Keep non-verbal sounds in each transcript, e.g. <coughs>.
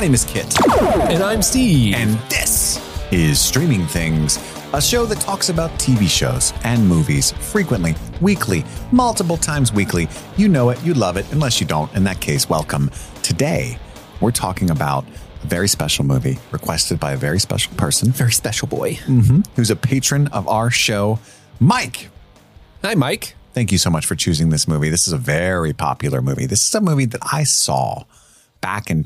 My name is Kit, And I'm Steve. and this is Streaming Things, a show that talks about TV shows and movies frequently, weekly, multiple times weekly. You know it, you love it. Unless you don't, in that case, welcome. Today, we're talking about a very special movie requested by a very special person very special boy. Mm-hmm. who's a patron of our show, Mike. Hi, Mike. Thank you so much for choosing this movie. This is a very popular movie. This is a movie that I saw back in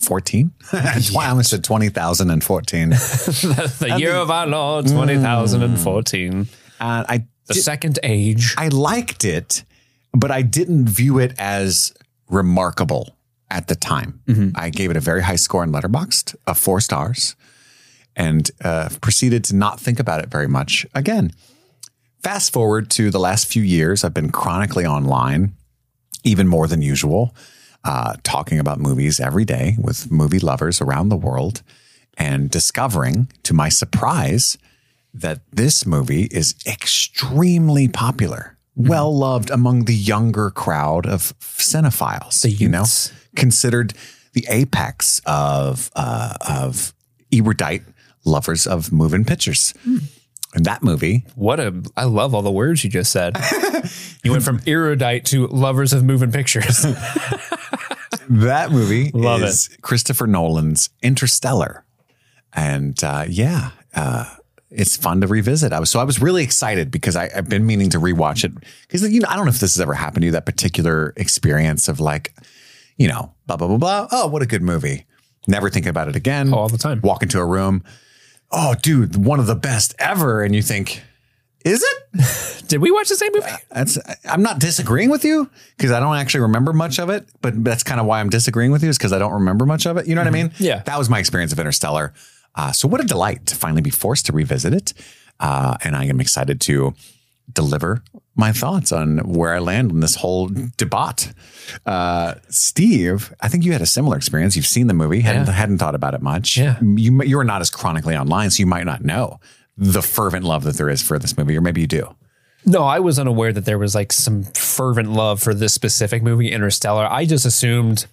2014. <laughs> That's why I almost said 20,014. <laughs> The year of our Lord, mm. 2014. And I, The second age. I liked it, but I didn't view it as remarkable at the time. Mm-hmm. I gave it a very high score in Letterboxd of uh, four stars and uh, proceeded to not think about it very much again. Fast forward to the last few years, I've been chronically online, even more than usual, uh, talking about movies every day with movie lovers around the world and discovering, to my surprise, that this movie is extremely popular, well loved among the younger crowd of cinephiles. The you know, youths. considered the apex of uh, of erudite lovers of moving pictures. And that movie, What a, I love all the words you just said. <laughs> you went from erudite to lovers of moving pictures. <laughs> that movie Love is Christopher Nolan's Interstellar, and uh, yeah, uh, it's fun to revisit. I was so I was really excited because I, I've been meaning to rewatch it because you know I don't know if this has ever happened to you that particular experience of like, you know, blah blah blah blah. Oh, what a good movie! Never thinking about it again. all the time. Walk into a room, oh, dude, one of the best ever, and you think, is it? <laughs> Did we watch the same movie? That's I'm not disagreeing with you because I don't actually remember much of it, but that's kind of why I'm disagreeing with you is because I don't remember much of it. You know what I mean? Yeah. That was my experience of Interstellar. Uh, so what a delight to finally be forced to revisit it, uh, and I am excited to deliver my thoughts on where I land in this whole debate. Uh, Steve, I think you had a similar experience. You've seen the movie, hadn't, Yeah. hadn't thought about it much. Yeah. You you are not as chronically online, so you might not know the fervent love that there is for this movie, or maybe you do. No, I was unaware that there was like some fervent love for this specific movie, Interstellar. I just assumed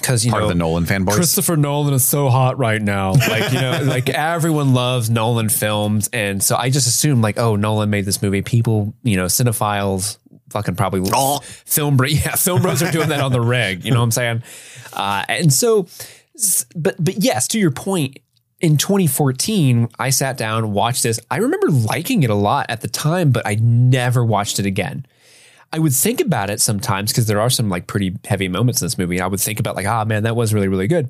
because you Part know the Nolan fanboys. Christopher Nolan is so hot right now. <laughs> Like, you know, like everyone loves Nolan films. And so I just assumed like, oh, Nolan made this movie. People, you know, cinephiles fucking probably Oh. film bro. <laughs> Yeah, film bros are doing that on the reg. You know what I'm saying? Uh, and so, but, but yes, to your point, in 2014, I sat down, watched this. I remember liking it a lot at the time, but I never watched it again. I would think about it sometimes because there are some like pretty heavy moments in this movie. I would think about like, ah, man, that was really, really good.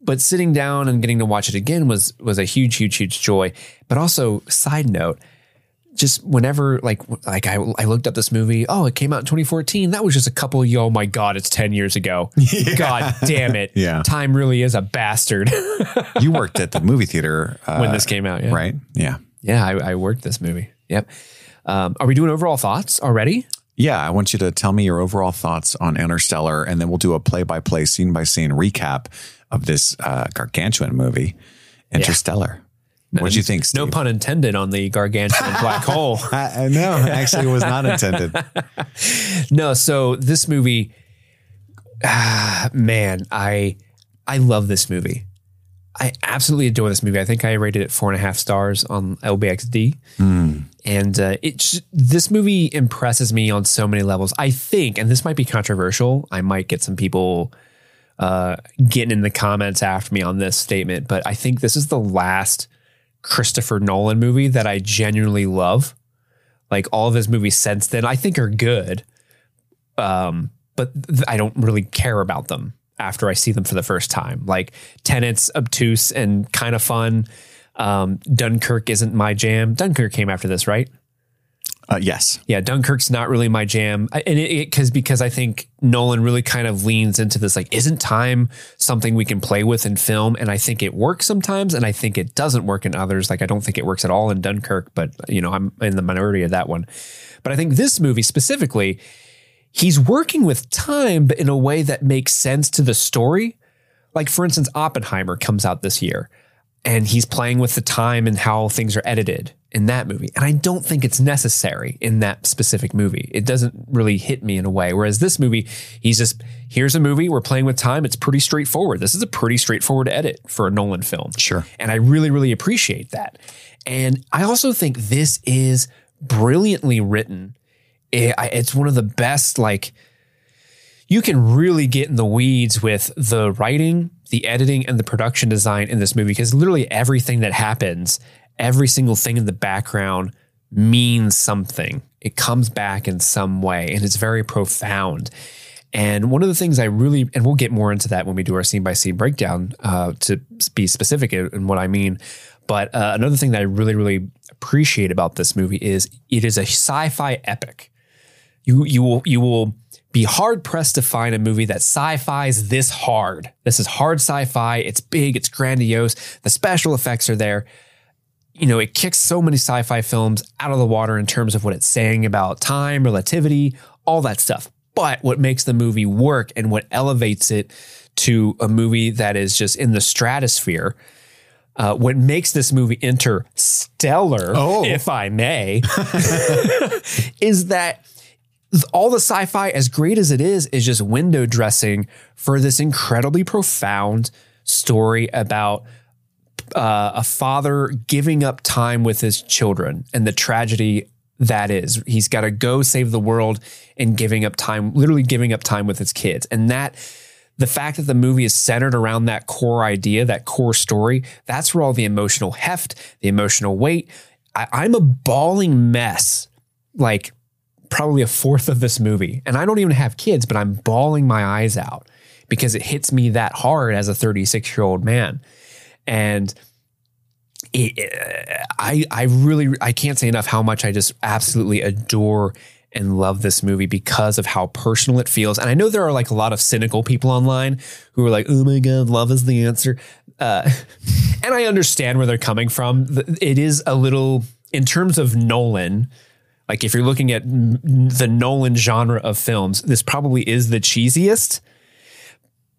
But sitting down and getting to watch it again was was a huge, huge, huge joy. But also, side note, just whenever like like I, I looked up this movie, oh, it came out in 2014. That was just a couple. Of, oh my god, it's 10 years ago. <laughs> God damn it. Yeah. time really is a bastard. <laughs> you worked at the movie theater uh, when this came out, yeah, right? Yeah. Yeah, I, I worked this movie. Yep. Um, are we doing overall thoughts already? Yeah, I want you to tell me your overall thoughts on Interstellar, and then we'll do a play-by-play, scene-by-scene recap of this uh, gargantuan movie, Interstellar. What do you think, Steve? No pun intended on the gargantuan black <laughs> hole. I, I know. Actually, it was not intended. <laughs> No, so this movie, ah, man, I I love this movie. I absolutely adore this movie. I think I rated it four and a half stars on LBXD, and uh, it this movie impresses me on so many levels. I think, and this might be controversial. I might get some people uh, getting in the comments after me on this statement, but I think this is the last Christopher Nolan movie that I genuinely love. Like all of his movies since then, I think are good, um, but th- I don't really care about them after I see them for the first time. Like Tenet's obtuse and kind of fun. Um, Dunkirk isn't my jam. Dunkirk came after this, right? Uh, yes. Yeah, Dunkirk's not really my jam, and it because because I think Nolan really kind of leans into this like, isn't time something we can play with in film? And I think it works sometimes, and I think it doesn't work in others. Like I don't think it works at all in Dunkirk, but you know I'm in the minority of that one. But I think this movie specifically, he's working with time, but in a way that makes sense to the story. Like for instance, Oppenheimer comes out this year. And he's playing with the time and how things are edited in that movie. And I don't think it's necessary in that specific movie. It doesn't really hit me in a way. Whereas this movie, he's just here's a movie, we're playing with time. It's pretty straightforward. This is a pretty straightforward edit for a Nolan film. Sure. And I really, really appreciate that. And I also think this is brilliantly written. It- I- It's one of the best, like, you can really get in the weeds with the writing, the editing, and the production design in this movie because literally everything that happens, every single thing in the background means something. It comes back in some way and it's very profound. And one of the things I really, and we'll get more into that when we do our scene by scene breakdown uh, to be specific in, what I mean. But uh, another thing that I really, really appreciate about this movie is it is a sci-fi epic. You you will you will be hard pressed to find a movie that sci-fi's this hard. This is hard sci-fi. It's big. It's grandiose. The special effects are there. You know, it kicks so many sci-fi films out of the water in terms of what it's saying about time, relativity, all that stuff. But what makes the movie work and what elevates it to a movie that is just in the stratosphere, uh, what makes this movie interstellar, Oh. if I may, <laughs> <laughs> is that all the sci-fi, as great as it is, is just window dressing for this incredibly profound story about uh, a father giving up time with his children and the tragedy that is. He's got to go save the world and giving up time, literally giving up time with his kids. And that the fact that the movie is centered around that core idea, that core story, that's where all the emotional heft, the emotional weight. I, I'm a bawling mess, like probably a fourth of this movie. And I don't even have kids, but I'm bawling my eyes out because it hits me that hard as a 36 year old man. And it, I, I really, I can't say enough how much I just absolutely adore and love this movie because of how personal it feels. And I know there are like a lot of cynical people online who are like, "Oh my god, love is the answer," uh, <laughs> and I understand where they're coming from. It is a little, in terms of Nolan, like if you're looking at the Nolan genre of films, this probably is the cheesiest.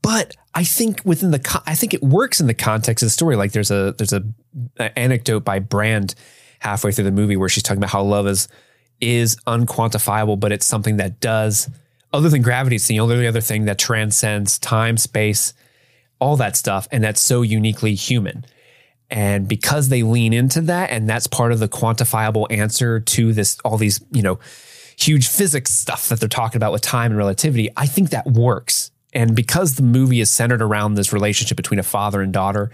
But I think within the, I think it works in the context of the story. Like there's a there's a, a anecdote by Brand halfway through the movie where she's talking about how love is is unquantifiable, but it's something that does, other than gravity, it's the only other thing that transcends time, space, all that stuff, and that's so uniquely human. And because they lean into that, and that's part of the quantifiable answer to this, all these, you know, huge physics stuff that they're talking about with time and relativity, I think that works. And because the movie is centered around this relationship between a father and daughter,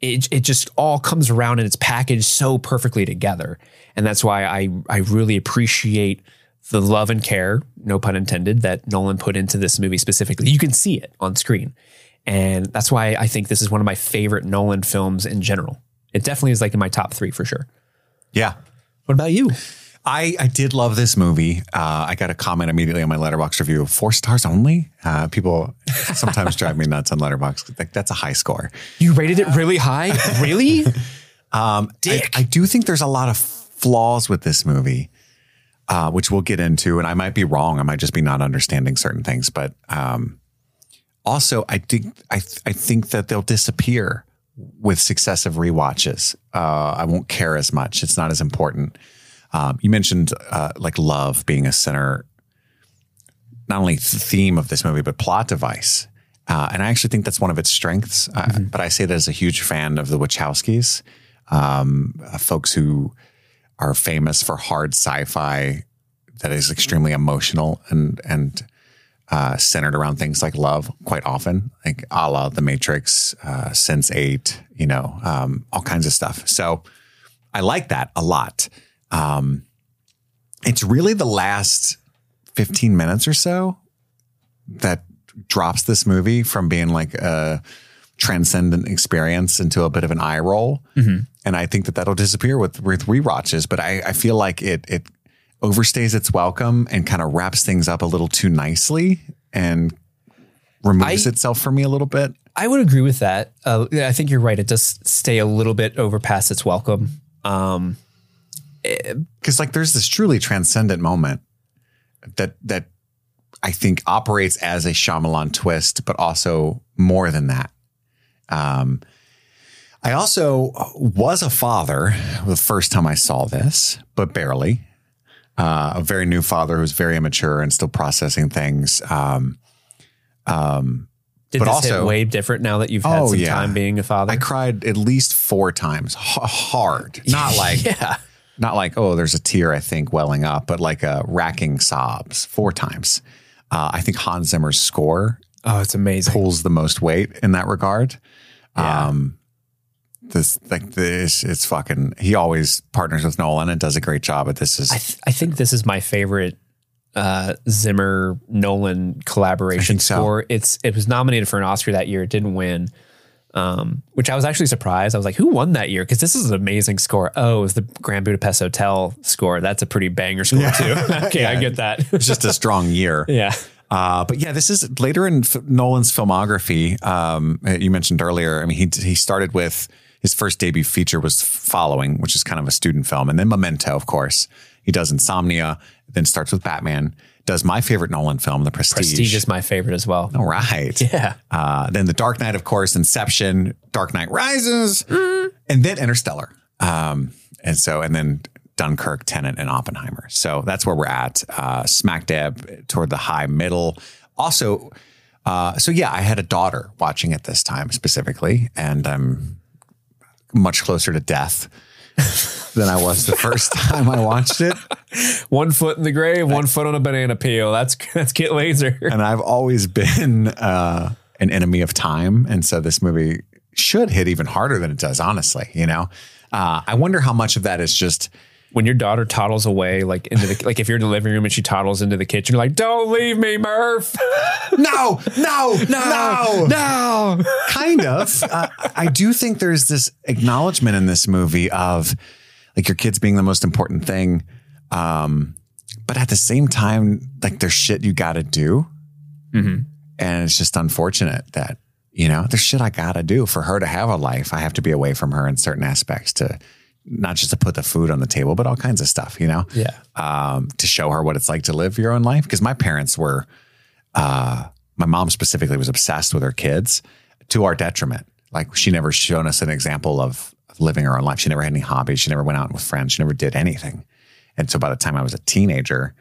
it, it just all comes around and it's packaged so perfectly together. And that's why I, I really appreciate the love and care, no pun intended, that Nolan put into this movie specifically. You can see it on screen. And that's why I think this is one of my favorite Nolan films in general. It definitely is like in my top three for sure. Yeah. What about you? I, I did love this movie. Uh, I got a comment immediately on my Letterboxd review four stars only. Uh, people sometimes <laughs> drive me nuts on Letterboxd. Like that's a high score. You rated it really high? <laughs> really? Um, I, I do think there's a lot of flaws with this movie, uh, which we'll get into. And I might be wrong. I might just be not understanding certain things. But um, also, I think I th- I think that they'll disappear with successive rewatches. Uh, I won't care as much. It's not as important. Um, you mentioned uh, like love being a center, not only th- theme of this movie, but plot device. Uh, and I actually think that's one of its strengths. Uh, but I say that as a huge fan of the Wachowskis, um, uh, folks who are famous for hard sci-fi that is extremely emotional and and uh, centered around things like love quite often, like a la The Matrix, uh, Sense8, you know, um, all kinds of stuff. So I like that a lot. Um, it's really the last 15 minutes or so that drops this movie from being like a transcendent experience into a bit of an eye roll. And I think that that'll disappear with, with rewatches. But I, I feel like it, it overstays its welcome and kind of wraps things up a little too nicely and removes I- itself from me a little bit. I would agree with that. Uh, I think you're right. It does stay a little bit over past its welcome. Um, because like there's this truly transcendent moment that that I think operates as a Shyamalan twist, but also more than that. Um, I also was a father the first time I saw this, but barely. Uh, a very new father who's very immature and still processing things. Um, Did But this also- hit way different now that you've had Oh, some yeah. time being a father? I cried at least four times, hard. <laughs> Not like yeah. not like oh, there's a tear I think welling up, but like a racking sobs four times. Uh, I think Hans Zimmer's score Oh, it's amazing. pulls the most weight in that regard. Yeah. Um, this like this, it's fucking. He always partners with Nolan and does a great job. But this is I, th- I think this is my favorite uh, Zimmer Nolan collaboration think so. score. It's it was nominated for an Oscar that year. It didn't win, um, which I was actually surprised. I was like, who won that year? Because this is an amazing score. Oh, it was the Grand Budapest Hotel score. That's a pretty banger score too. <laughs> <laughs> okay, I get that. it's just a strong year. <laughs> yeah. Uh, but yeah, this is later in F- Nolan's filmography. Um, you mentioned earlier. I mean, he he started with his first debut feature was Following, which is kind of a student film, and then Memento, of course. He does Insomnia, then starts with Batman. Does my favorite Nolan film, The Prestige. Prestige is my favorite as well. All right. <laughs> Yeah. Uh, then The Dark Knight, of course, Inception, Dark Knight Rises, and then Interstellar. Um, and so, and then Dunkirk, Tenet, and Oppenheimer. So that's where we're at, uh, smack dab toward the high middle. Also, uh, so yeah, I had a daughter watching it this time specifically, and I'm much closer to death than I was the first <laughs> time I watched it. One foot in the grave, one foot on a banana peel. That's <laughs> that's Kit Laser. and I've always been uh, an enemy of time, and so this movie should hit even harder than it does. Honestly, you know, uh, I wonder how much of that is just when your daughter toddles away, like into the like if you're in the living room and she toddles into the kitchen, you're like, "Don't leave me, Murph." <laughs> no, <laughs> no, no, no. kind of. Uh, I do think there's this acknowledgement in this movie of like your kids being the most important thing, um, but at the same time, like there's shit you got to do, and it's just unfortunate that you know there's shit I got to do for her to have a life. I have to be away from her in certain aspects to not just to put the food on the table, but all kinds of stuff. You know, Yeah. um, to show her what it's like to live your own life. Because my parents were, uh, my mom specifically was obsessed with her kids to our detriment. Like she never shown us an example of, living her own life. She never had any hobbies. She never went out with friends. She never did anything. And so by the time I was a teenager,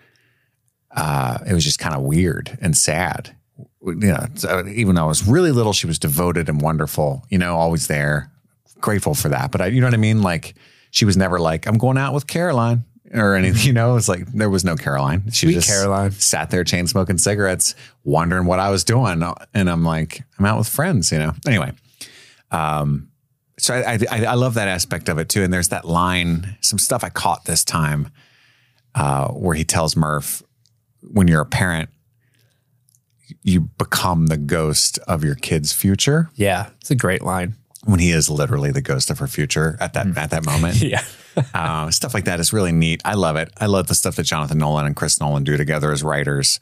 uh, it was just kind of weird and sad. You know, so even though I was really little, she was devoted and wonderful. You know, always there, grateful for that. But I, you know what I mean? Like she was never like, "I'm going out with Caroline" or anything. You know, it's like there was no Caroline. She Sweet just Caroline. sat there chain smoking cigarettes, wondering what I was doing, and I'm like, I'm out with friends. You know. Anyway, um, so I, I I love that aspect of it too. And there's that line, some stuff I caught this time, uh, where he tells Murph, when you're a parent, you become the ghost of your kid's future. Yeah. It's a great line. When he is literally the ghost of her future at that at that moment. <laughs> Yeah. <laughs> uh, stuff like that is really neat. I love it. I love the stuff that Jonathan Nolan and Chris Nolan do together as writers.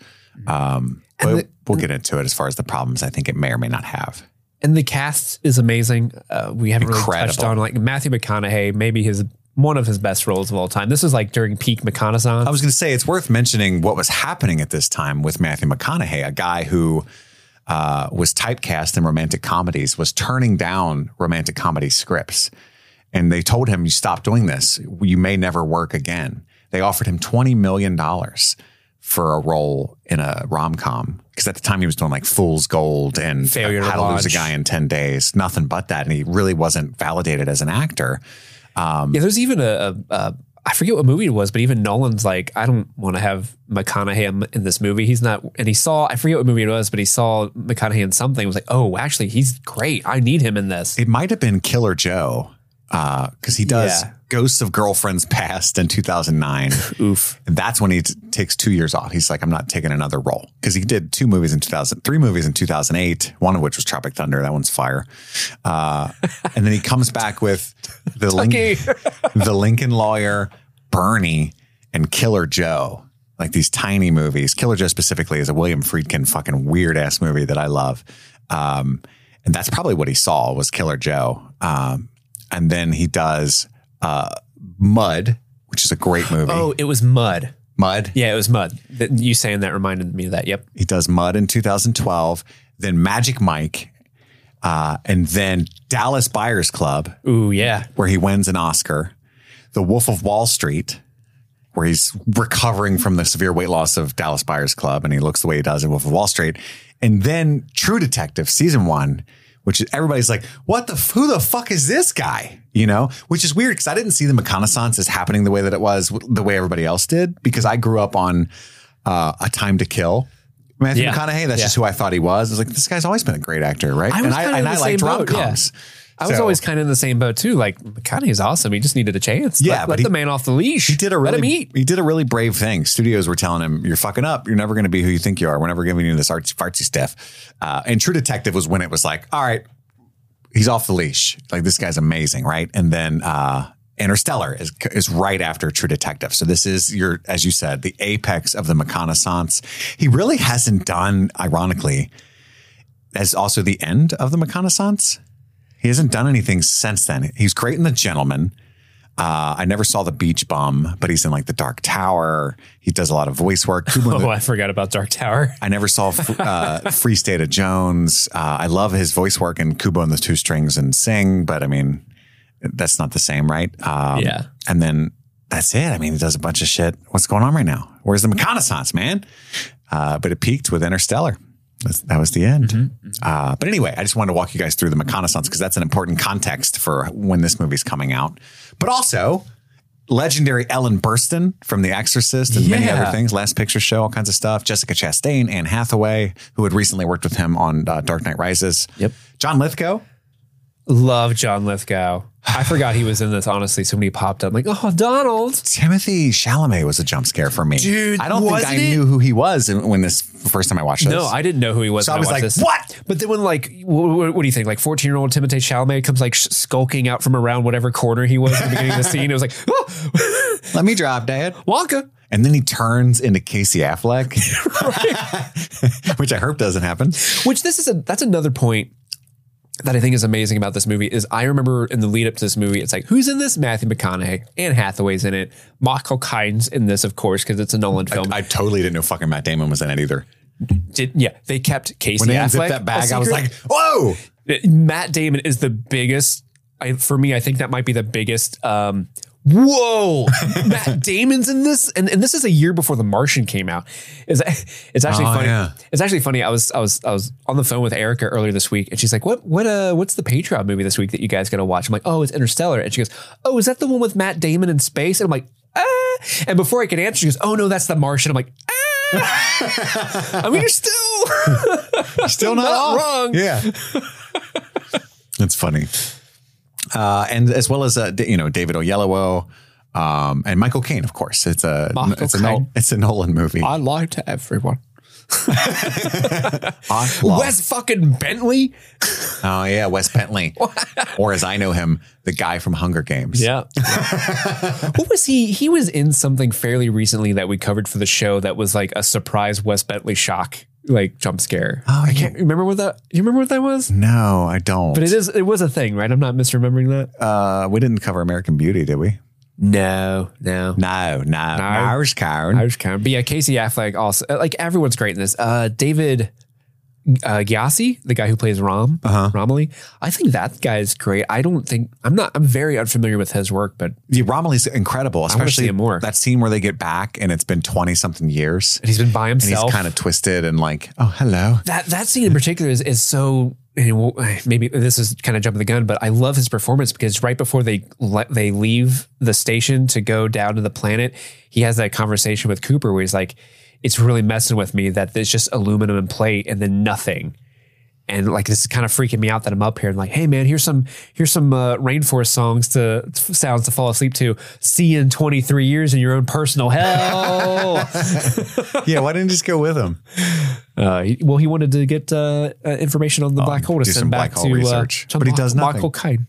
Um, but the- we'll get into it as far as the problems I think it may or may not have. And the cast is amazing. Uh, we haven't really touched on like Matthew McConaughey, maybe his one of his best roles of all time. This is like during peak McConaughey. I was going to say it's worth mentioning what was happening at this time with Matthew McConaughey, a guy who uh, was typecast in romantic comedies, was turning down romantic comedy scripts. And they told him, You stop doing this. You may never work again. They offered him $20 million for a role in a rom com. Because at the time he was doing like Fool's Gold and Failure How to Lose a Guy in 10 Days, nothing but that. And he really wasn't validated as an actor. yeah, there's even a, a, a I forget what movie it was, but even Nolan's like, I don't want to have McConaughey in- this movie. He's not, and he saw, I forget what movie it was, but he saw McConaughey in something. Was like, oh, actually, he's great. I need him in this. It might have been Killer Joe uh, because he does Yeah. Ghosts of Girlfriends Past in 2009. <laughs> Oof. And that's when he t- takes two years off. He's like, I'm not taking another role because he did two movies in 2000, three movies in 2008, one of which was Tropic Thunder. That one's fire. Uh, and then he comes back with the. <laughs> Lin- the Lincoln Lawyer, Bernie, and Killer Joe. Like these tiny movies. Killer Joe specifically is a William Friedkin fucking weird ass movie that I love. Um, and that's probably what he saw was Killer Joe. Um, and then he does uh, Mud, which is a great movie. Oh, it was Mud. Mud. Yeah, it was Mud. You saying that reminded me of that. Yep. He does Mud in 2012. Then Magic Mike, Uh, and then Dallas Buyers Club, Ooh, yeah. where he wins an Oscar. The Wolf of Wall Street, where he's recovering from the severe weight loss of Dallas Buyers Club, and he looks the way he does in Wolf of Wall Street. And then True Detective, season one, which is, everybody's like, "What the? Who the fuck is this guy?" You know, which is weird because I didn't see the McConaissance as happening the way that it was, the way everybody else did, because I grew up on uh, A Time to Kill. Matthew Yeah. McConaughey, that's Yeah. just who I thought he was. I was like, this guy's always been a great actor, right? I and I, and I liked rom boat, yeah. I was always kind of in the same boat too. Like McConaughey is awesome. He just needed a chance. Yeah, let, let he- the man off the leash. He did a let him really eat. he did a really brave thing. Studios were telling him, "You're fucking up. You're never going to be who you think you are. We're never giving you this artsy fartsy stuff." Uh, and True Detective was when it was like, "All right, he's off the leash. Like this guy's amazing, right?" And then uh, Interstellar is is right after True Detective. So this is your, as you said, the apex of the McConaissance. He really hasn't done, ironically, as also the end of the McConaissance. He hasn't done anything since then. He's great in The Gentlemen. Uh, I never saw the Beach Bum, but he's in like the Dark Tower. He does a lot of voice work. Kubo <laughs> Oh, I forgot about Dark Tower. I never saw <laughs> uh, Free State of Jones. Uh, I love his voice work in Kubo and the Two Strings and Sing, but I mean, that's not the same, right? Um, Yeah. And then that's it. I mean, he does a bunch of shit. What's going on right now? Where's the McConaissance, man? Uh, but it peaked with Interstellar. That's, that was the end. Uh, but anyway, I just wanted to walk you guys through the McConaissance because that's an important context for when this movie's coming out. But also, legendary Ellen Burstyn from The Exorcist and many other things, Last Picture Show, all kinds of stuff. Jessica Chastain, Anne Hathaway, who had recently worked with him on uh, Dark Knight Rises. Yep. John Lithgow. Love John Lithgow. I forgot he was in this, honestly. So when he popped up, I'm like, oh, Donald. Timothy Chalamet was a jump scare for me. Dude, I don't think I it? knew who he was when this first time I watched this. No, I didn't know who he was. So when I was watched like, this. "What?" But then when like, what, what do you think? Like 14 year old Timothy Chalamet comes like sh- skulking out from around whatever corner he was at the beginning of the scene. It was like, <laughs> oh, <laughs> Let me drive, Dad. Wonka. And then he turns into Casey Affleck, <laughs> which I hope doesn't happen. Which this is a that's another point that I think is amazing about this movie is I remember in the lead up to this movie, it's like who's in this? Matthew McConaughey, Anne Hathaway's in it, Michael Caine's in this, of course, because it's a Nolan film. I totally didn't know fucking Matt Damon was in it either. Did, yeah, they kept Casey When they Affleck. that bag, I was like, whoa. Matt Damon is the biggest. I, for me, I think that might be the biggest. Um, whoa, <laughs> Matt Damon's in this, and, and this is a year before The Martian came out. It's it's actually Oh, funny. yeah. It's actually funny. I was I was I was on the phone with Erica earlier this week, and she's like, "What what uh what's the Patreon movie this week that you guys gonna watch?" I'm like, "Oh, it's Interstellar," and she goes, "Oh, is that the one with Matt Damon in space?" And I'm like, "Ah," and before I could answer, she goes, "Oh no, that's The Martian." I'm like, "Ah." <laughs> I mean, you're still Still <laughs> not, Not wrong. Yeah. It's funny. Uh, and as well as, uh, you know, David Oyelowo um, and Michael Caine, of course. It's a, Michael it's a, Nol- Caine. it's a Nolan movie. I lie to everyone. <laughs> Wes fucking Bentley. Oh yeah, Wes Bentley, <laughs> or as I know him, the guy from Hunger Games. Yeah. <laughs> what was he? He was in something fairly recently that we covered for the show that was like a surprise Wes Bentley shock, like jump scare. Oh, I yeah. can't remember what that. You remember what that was? No, I don't. But it is. It was a thing, right? I'm not misremembering that. uh, we didn't cover American Beauty, did we? No, no. No, no, no. Ours, Karen. I was kind of, but yeah, Casey Affleck also like everyone's great in this. Uh, David uh, Gyasi, the guy who plays Rom, Uh-huh. Romilly, I think that guy is great. I don't think I'm not. I'm very unfamiliar with his work, but Yeah, Romilly's incredible, especially more. that scene where they get back and it's been 20 something years. And he's been by And he's himself. kind of twisted and like, oh, hello. that that scene in particular is is so. Maybe this is kind of jumping the gun, but I love his performance because right before they let they leave the station to go down to the planet, he has that conversation with Cooper where he's like, "It's really messing with me that there's just aluminum and plate and then nothing." And like this is kind of freaking me out that I'm up here and like, hey man, here's some here's some uh, rainforest songs to sounds to fall asleep to. See you in 23 years in your own personal hell. <laughs> <laughs> yeah, why didn't you just go with him? Uh, he, well, he wanted to get uh, uh, information on the black hole to send back to research. Uh, to But he does nothing. Michael Caine.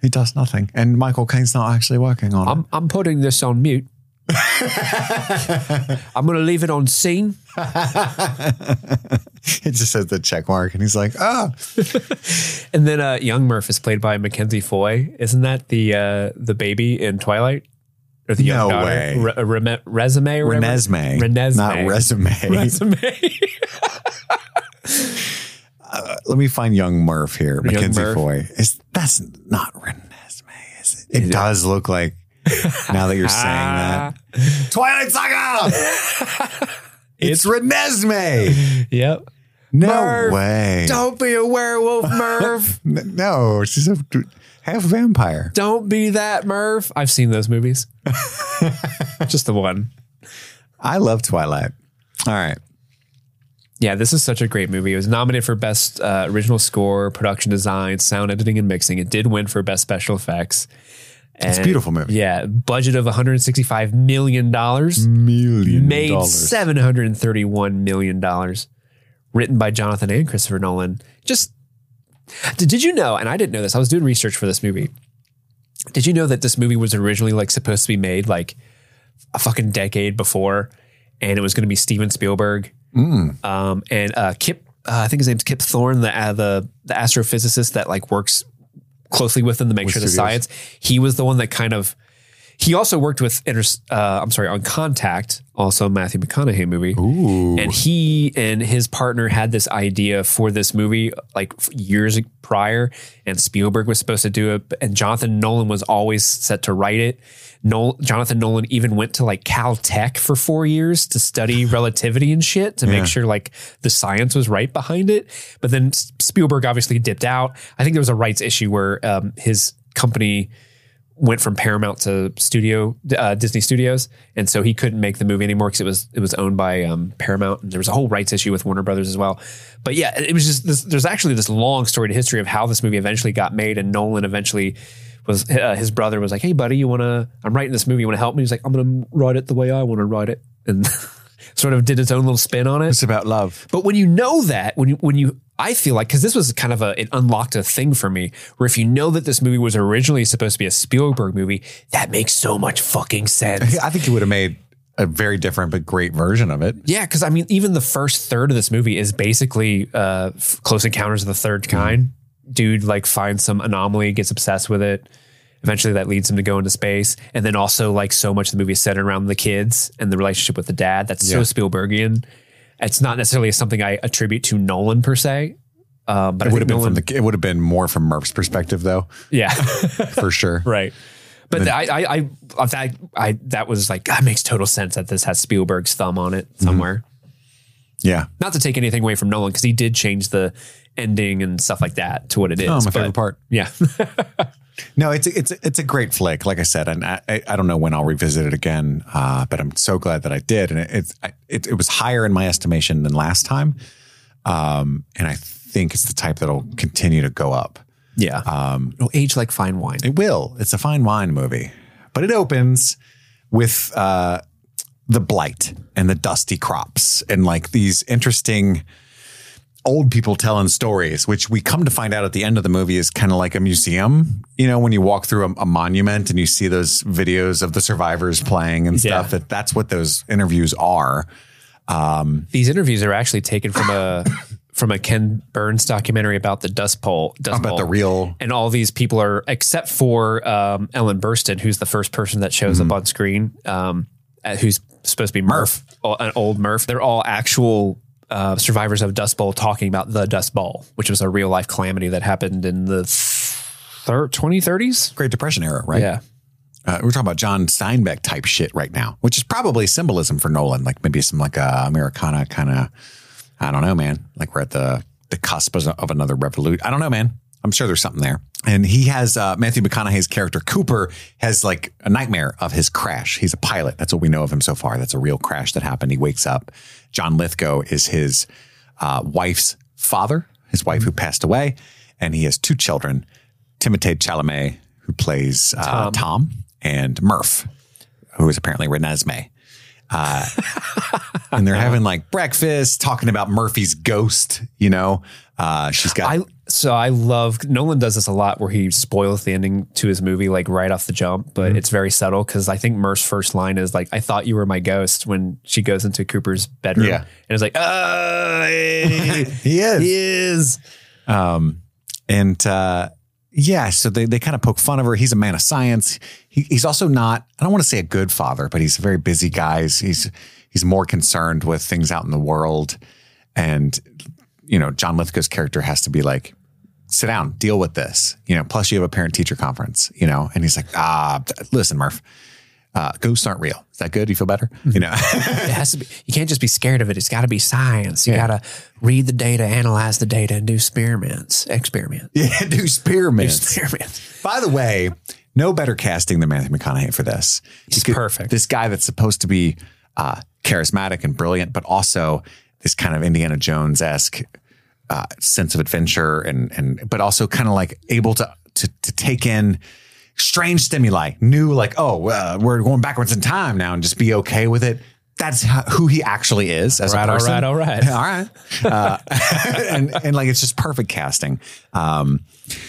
He does nothing. And Michael Caine's not actually working on it. I'm I'm putting this on mute. <laughs> I'm going to leave it on scene. <laughs> It just says the check mark. And he's like, oh, <laughs> And then uh, Young Murph is played by Mackenzie Foy. Isn't that the uh, the baby in Twilight? Or the young No daughter? way. Re- uh, resume or whatever? Renesmee. Renesmee. Not resume. Resume. uh, let me find young Murph here. Mackenzie Murph. Foy. Is that's not Renesmee, is it? It does look like <laughs> now that you're saying that. <laughs> Twilight Saga. <laughs> it's Renesmee. Yep. No way. Don't be a werewolf, Merv. No, she's a half vampire. Don't be that, Merv. I've seen those movies. Just the one. I love Twilight. All right. Yeah, this is such a great movie. It was nominated for Best uh, Original Score, Production Design, Sound Editing, and Mixing. It did win for Best Special Effects. It's a beautiful movie. Yeah, budget of 165 million dollars, Million made dollars. 731 million dollars. Written by Jonathan and Christopher Nolan. Just did, did you know? And I didn't know this. I was doing research for this movie. Did you know that this movie was originally like supposed to be made like a fucking decade before, and it was going to be Steven Spielberg um, and uh, Kip, uh, I think his name's Kip Thorne, the uh, the the astrophysicist that like works closely with them to make sure the science. He was the one that kind of. He also worked with Inter, uh, I'm sorry, on Contact, also a Matthew McConaughey movie. And he and his partner had this idea for this movie like years prior, and Spielberg was supposed to do it, and Jonathan Nolan was always set to write it. Nol- Jonathan Nolan even went to like Caltech for four years to study <sighs> relativity and shit to make sure like the science was right behind it. But then Spielberg obviously dipped out. I think there was a rights issue where um, his company went from Paramount to Studio uh, Disney Studios, and so he couldn't make the movie anymore because it was it was owned by um, Paramount, and there was a whole rights issue with Warner Brothers as well. But yeah, it was just this, there's actually this long storied history of how this movie eventually got made, and Nolan eventually was uh, his brother was like, "Hey, buddy, you want to? I'm writing this movie. You want to help me?" He's like, "I'm going to write it the way I want to write it," and <laughs> sort of did its own little spin on it. It's about love. But when you know that, when you when you I feel like because this was kind of a it unlocked a thing for me where if you know that this movie was originally supposed to be a Spielberg movie, that makes so much fucking sense. <laughs> I think he would have made a very different but great version of it. yeah, because I mean, even the first third of this movie is basically uh, Close Encounters of the Third Kind. Dude like finds some anomaly, gets obsessed with it. Eventually, that leads him to go into space, and then also like so much of the movie is centered around the kids and the relationship with the dad. That's so Spielbergian. It's not necessarily something I attribute to Nolan per se, uh, but It would have been Nolan, from the. It would have been more from Murph's perspective, though, yeah, <laughs> for sure. right. But I, I, I, I, that, I, that was like that makes total sense that this has Spielberg's thumb on it somewhere. Yeah. Not to take anything away from Nolan because he did change the ending and stuff like that to what it is. Oh, my but- favorite part. Yeah, <laughs> <laughs> No, it's a, it's it's a great flick. Like I said, and I, I don't know when I'll revisit it again, uh, but I'm so glad that I did. And it it's it, it was higher in my estimation than last time, um, and I think it's the type that'll continue to go up. yeah. Um, It'll age like fine wine. It will. It's a fine wine movie, but it opens with uh, the blight and the dusty crops and like these interesting old people telling stories, which we come to find out at the end of the movie is kind of like a museum. You know, when you walk through a, a monument and you see those videos of the survivors playing and stuff, Yeah. that that's what those interviews are. These interviews are actually taken from a <coughs> from a Ken Burns documentary about the Dust Bowl. Dust About Bowl. the real and all these people are, except for um, Ellen Burstyn, who's the first person that shows Mm-hmm. up on screen, um, who's supposed to be Murph, o- an old Murph. They're all actual uh, survivors of Dust Bowl talking about the Dust Bowl, which was a real life calamity that happened in the thir- 2030s. Great Depression era, right? Yeah. Uh, we're talking about John Steinbeck type shit right now, which is probably symbolism for Nolan, like maybe some like a Americana kind of. I don't know, man. Like we're at the the cusp of of another revolution. I don't know, man. I'm sure there's something there. And he has uh, Matthew McConaughey's character Cooper has like a nightmare of his crash. He's a pilot. That's what we know of him so far. That's a real crash that happened. He wakes up. John Lithgow is his uh, wife's father, his wife who passed away, and he has two children: Timothée Chalamet, who plays uh, Tom. and Murph, who is apparently Renesmee. Uh, <laughs> and they're having like breakfast, talking about Murphy's ghost. You know, uh, she's got I so I love Nolan does this a lot where he spoils the ending to his movie like right off the jump, but it's very subtle because I think Murph's first line is like, "I thought you were my ghost" when she goes into Cooper's bedroom, Yeah. and it's like, "Oh, <laughs> hey, he is. he is." And uh, yeah, so they, they kind of poke fun of her. He's a man of science. He, he's also not, I don't want to say a good father, but he's a very busy guy. He's, he's, he's more concerned with things out in the world. And you know, John Lithgow's character has to be like, sit down, deal with this, you know, plus you have a parent teacher conference, you know, and he's like, ah, listen, Murph, uh, ghosts aren't real. Is that good? You feel better? You know, it has to be. You can't just be scared of it. It's got to be science. You got to read the data, analyze the data, and do experiments. Experiment. <laughs> yeah, do experiments. Experiments. By the way, no better casting than Matthew McConaughey for this. He's Because perfect. This guy that's supposed to be uh, charismatic and brilliant, but also this kind of Indiana Jones esque uh, sense of adventure, and and but also kind of like able to to to take in strange stimuli, new like oh uh, we're going backwards in time now, and just be okay with it. That's how, who he actually is as Right, a all person. right, all right. <laughs> all right. Uh, <laughs> and and like it's just perfect casting. Um,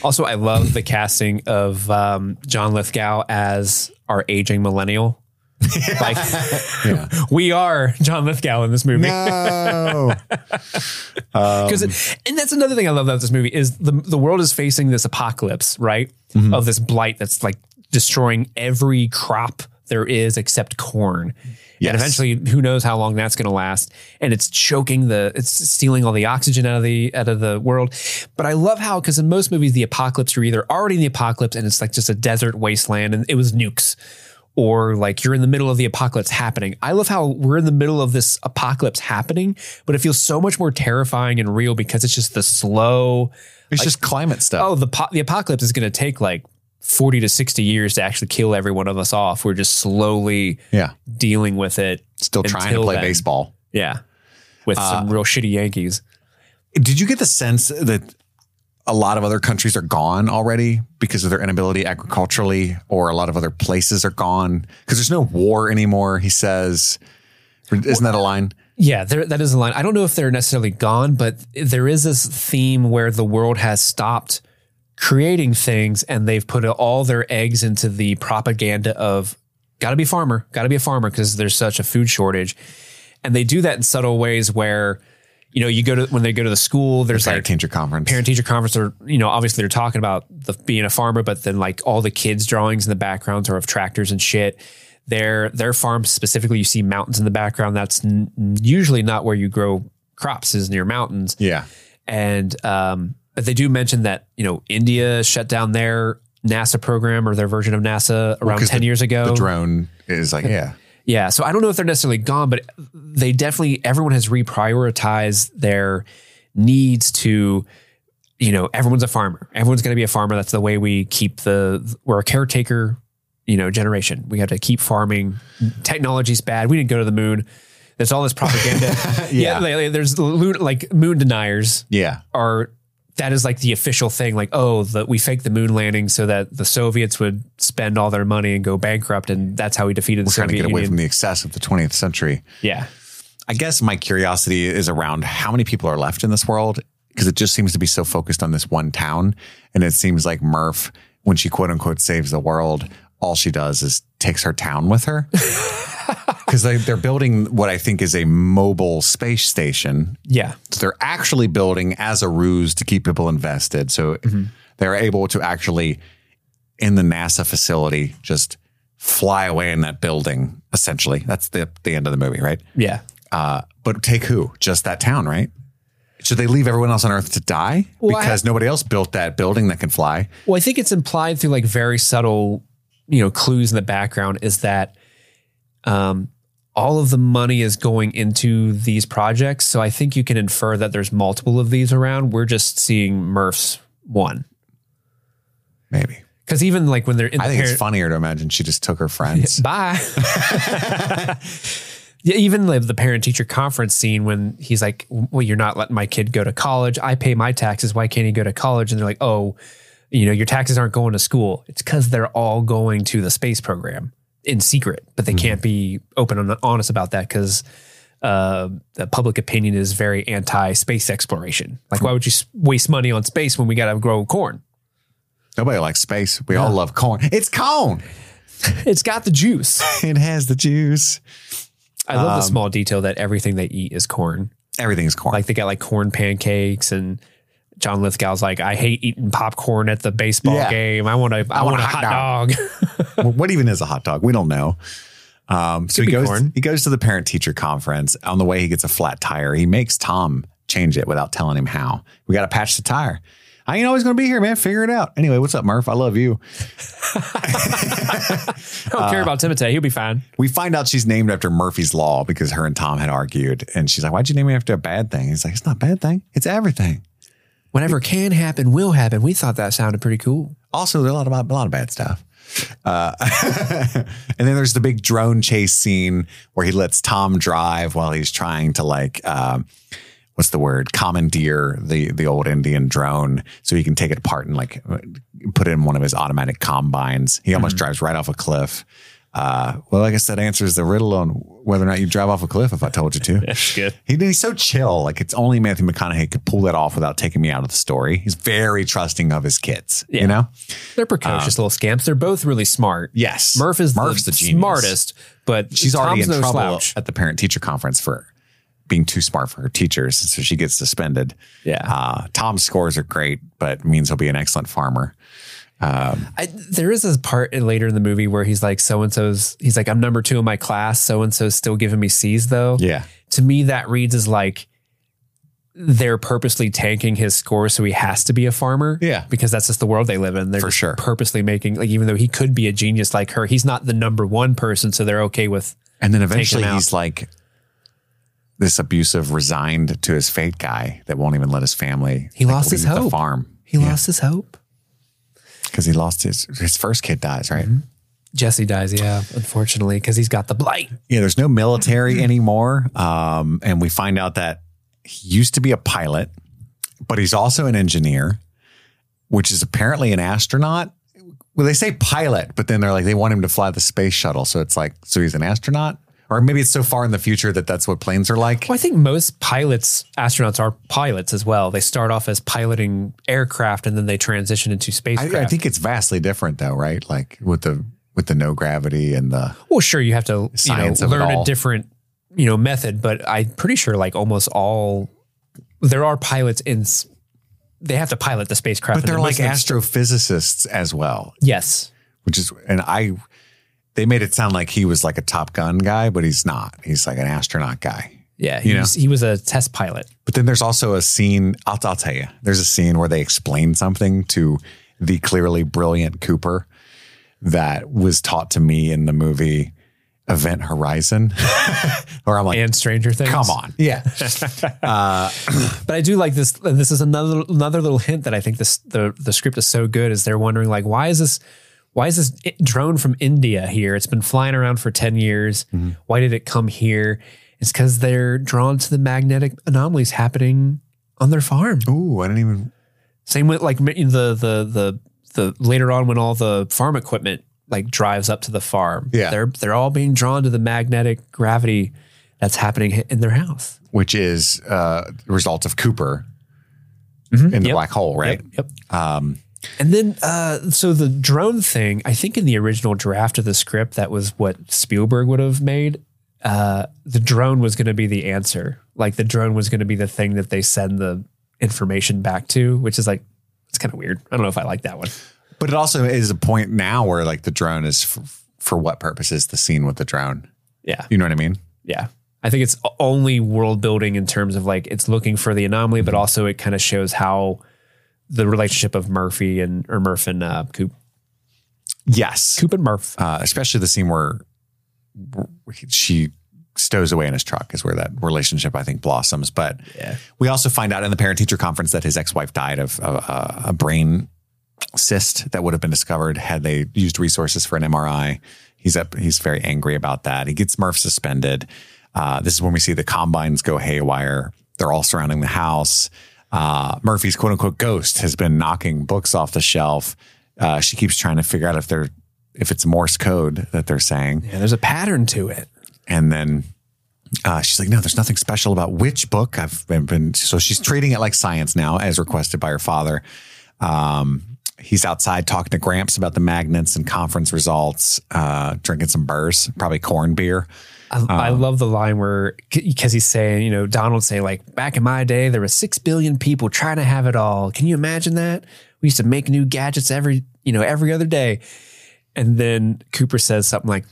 Also, I love the casting of um, John Lithgow as our aging millennial. <laughs> like we are John Lithgow in this movie. no. <laughs> because and that's another thing I love about this movie is the the world is facing this apocalypse, right? Mm-hmm. Of this blight that's like destroying every crop there is except corn. Yes. And eventually, who knows how long that's going to last? And it's choking the, it's stealing all the oxygen out of the out of the world. But I love how because in most movies, the apocalypse you're either already in the apocalypse and it's like just a desert wasteland and it was nukes, or like you're in the middle of the apocalypse happening. I love how we're in the middle of this apocalypse happening, but it feels so much more terrifying and real because it's just the slow. It's just climate stuff. Oh, the po- the apocalypse is going to take like forty to sixty years to actually kill every one of us off. We're just slowly yeah. dealing with it. Still trying to play then. baseball. Yeah, with some uh, real shitty Yankees. Did you get the sense that a lot of other countries are gone already because of their inability agriculturally, or a lot of other places are gone because there's no war anymore? He says, "Isn't that a line?" Yeah, there, that is a line. I don't know if they're necessarily gone, but there is this theme where the world has stopped creating things and they've put all their eggs into the propaganda of got to be farmer, got to be a farmer because there's such a food shortage. And they do that in subtle ways where, you know, you go to when they go to the school, there's like Parent like teacher conference. parent teacher conference or you know obviously they're talking about the being a farmer but then like all the kids drawings in the backgrounds are of tractors and shit their their farm specifically you see mountains in the background that's n- usually not where you grow crops is near mountains yeah. and um but they do mention that you know India shut down their NASA program or their version of NASA around 'cause 10 the- years ago The drone is like, yeah. Yeah. So I don't know if they're necessarily gone, but they definitely, everyone has reprioritized their needs to, you know, everyone's a farmer. Everyone's going to be a farmer. That's the way we keep the, we're a caretaker, you know, generation. We have to keep farming. Technology's bad. We didn't go to the moon. There's all this propaganda. <laughs> Yeah. like, There's like moon deniers Yeah. are that is like the official thing like oh the, we faked the moon landing so that the soviets would spend all their money and go bankrupt and that's how we defeated the Trying to soviet get away from the excess of the 20th century. yeah I guess my curiosity is around how many people are left in this world because it just seems to be so focused on this one town. And it seems like Murph, when she quote unquote saves the world, all she does is takes her town with her. <laughs> Because they, they're building what I think is a mobile space station. yeah So they're actually building as a ruse to keep people invested. So they're able to actually, in the NASA facility, just fly away in that building. Essentially, that's the the end of the movie, right? yeah Uh, but take who? Just that town, right? Should they leave everyone else on Earth to die Well, because nobody else built that building that can fly? well i think it's implied through like very subtle you know clues in the background is that um all of the money is going into these projects so i think you can infer that there's multiple of these around we're just seeing murph's one Maybe. because even like when they're in I the think parent- it's funnier to imagine she just took her friends. <laughs> Bye. <laughs> yeah, even the, the parent teacher conference scene when he's like, Well, you're not letting my kid go to college. I pay my taxes. Why can't he go to college? And they're like, Oh, you know, your taxes aren't going to school. It's because they're all going to the space program in secret, but they can't be open and honest about that because uh, the public opinion is very anti space exploration. Like, why would you waste money on space when we got to grow corn? Nobody likes space. We all love corn. It's corn. <laughs> It's got the juice. <laughs> It has the juice. I love Um, the small detail that everything they eat is corn. Everything's corn. Like they got like corn pancakes and John Lithgow's like, I hate eating popcorn at the baseball Yeah. game. I want a, I, want, a hot dog. <laughs> Well, what even is a hot dog? We don't know. Um, so he goes. corn. He goes to the parent teacher conference. On the way, he gets a flat tire. He makes Tom change it without telling him how. We got to patch the tire. I ain't always going to be here, man. Figure it out. Anyway, what's up, Murph? I love you. <laughs> I don't care about Timotei. He'll be fine. We find out she's named after Murphy's Law because her and Tom had argued. And she's like, Why'd you name me after a bad thing? He's like, It's not a bad thing. It's everything. Whatever can happen will happen. We thought that sounded pretty cool. Also, there's a lot of a lot of bad stuff. Uh, <laughs> and then there's the big drone chase scene where he lets Tom drive while he's trying to like uh, what's the word commandeer the the old Indian drone so he can take it apart and like put it in one of his automatic combines. He almost drives right off a cliff. Uh, well, I guess that answers the riddle on whether or not you drive off a cliff. If I told you to, <laughs> That's good. he, he's so chill. Like it's only Matthew McConaughey could pull that off without taking me out of the story. He's very trusting of his kids. Yeah. You know. They're precocious little scamps. They're both really smart. Yes. Murph is Murph's the, the genius. smartest, but she's already in no trouble slouch. at the parent teacher conference for being too smart for her teachers, so she gets suspended. Yeah. Uh, Tom's scores are great, but means he'll be an excellent farmer. Um, I, there is this part later in the movie where he's like, so and so's, he's like, I'm number two in my class. So and so's still giving me C's though. Yeah. To me, that reads as like they're purposely tanking his score so he has to be a farmer. Yeah. Because that's just the world they live in. They're For sure. purposely making, like, even though he could be a genius like her, he's not the number one person. So they're okay with, And then eventually he's like this abusive, resigned to his fate guy that won't even let his family. He like, lost his hope. farm he lost his hope. Because he lost his his first kid dies. Right. Jesse dies. Yeah. Unfortunately, because he's got the blight. Yeah, there's no military anymore. Um, and we find out that he used to be a pilot, but he's also an engineer, which is apparently an astronaut. Well, they say pilot, but then they're like, they want him to fly the space shuttle. So it's like, so he's an astronaut? Or maybe it's so far in the future that that's what planes are like. Well, I think most pilots, astronauts are pilots as well. They start off as piloting aircraft and then they transition into spacecraft. I, I think it's vastly different though, right? Like with the with the no gravity and the well, sure, you have to you know, Science of it learn a different you know method, but I'm pretty sure like almost all there are pilots in. They have to pilot the spacecraft, but they're like most of them- astrophysicists as well, Yes, which is and I they made it sound like he was like a Top Gun guy, but he's not. He's like an astronaut guy. yeah, he You know? was, he was a test pilot. But then there's also a scene, I'll, I'll tell you, there's a scene where they explain something to the clearly brilliant Cooper that was taught to me in the movie Event Horizon. <laughs> or I'm like, and Stranger Things. come on. Yeah. <laughs> Uh, but I do like this. and This is another another little hint that I think this the the script is so good. Is they're wondering like why is this why is this drone from India here? It's been flying around for ten years. Why did it come here? It's because they're drawn to the magnetic anomalies happening on their farm. Ooh, I didn't even. Same with like the the the the later on when all the farm equipment like drives up to the farm. Yeah. they're they're all being drawn to the magnetic gravity that's happening in their house. Which is uh, the result of Cooper in the Yep. black hole, right? Yep. Um, and then, uh, so the drone thing, I think in the original draft of the script, that was what Spielberg would have made. Uh, the drone was going to be the answer. Like the drone was going to be the thing that they send the information back to, which is like, it's kind of weird. I don't know if I like that one. But it also is a point now where like the drone is f- for what purpose is the scene with the drone? Yeah. You know what I mean? Yeah. I think it's only world building in terms of like it's looking for the anomaly, but also it kind of shows how the relationship of Murphy and or Murph and uh, Coop, Yes. Coop and Murph. uh, especially the scene where she stows away in his truck is where that relationship I think blossoms. But Yeah. we also find out in the parent teacher conference that his ex wife died of uh, a brain cyst that would have been discovered had they used resources for an MRI. He's up. He's very angry about that. He gets Murph suspended. Uh, this is when we see the combines go haywire. They're all surrounding the house. Uh, Murphy's quote unquote ghost has been knocking books off the shelf. Uh, she keeps trying to figure out if they're if it's Morse code that they're saying. Yeah, there's a pattern to it. And then uh, she's like, no, there's nothing special about which book. I've been, been, so she's treating it like science now, as requested by her father. Um, he's outside talking to Gramps about the magnets and conference results, uh, drinking some burrs, probably corn beer. I, I um, love the line where because he's saying, you know, Donald say like, back in my day, there were six billion people trying to have it all. Can you imagine that? We used to make new gadgets every, you know, every other day. And then Cooper says something like,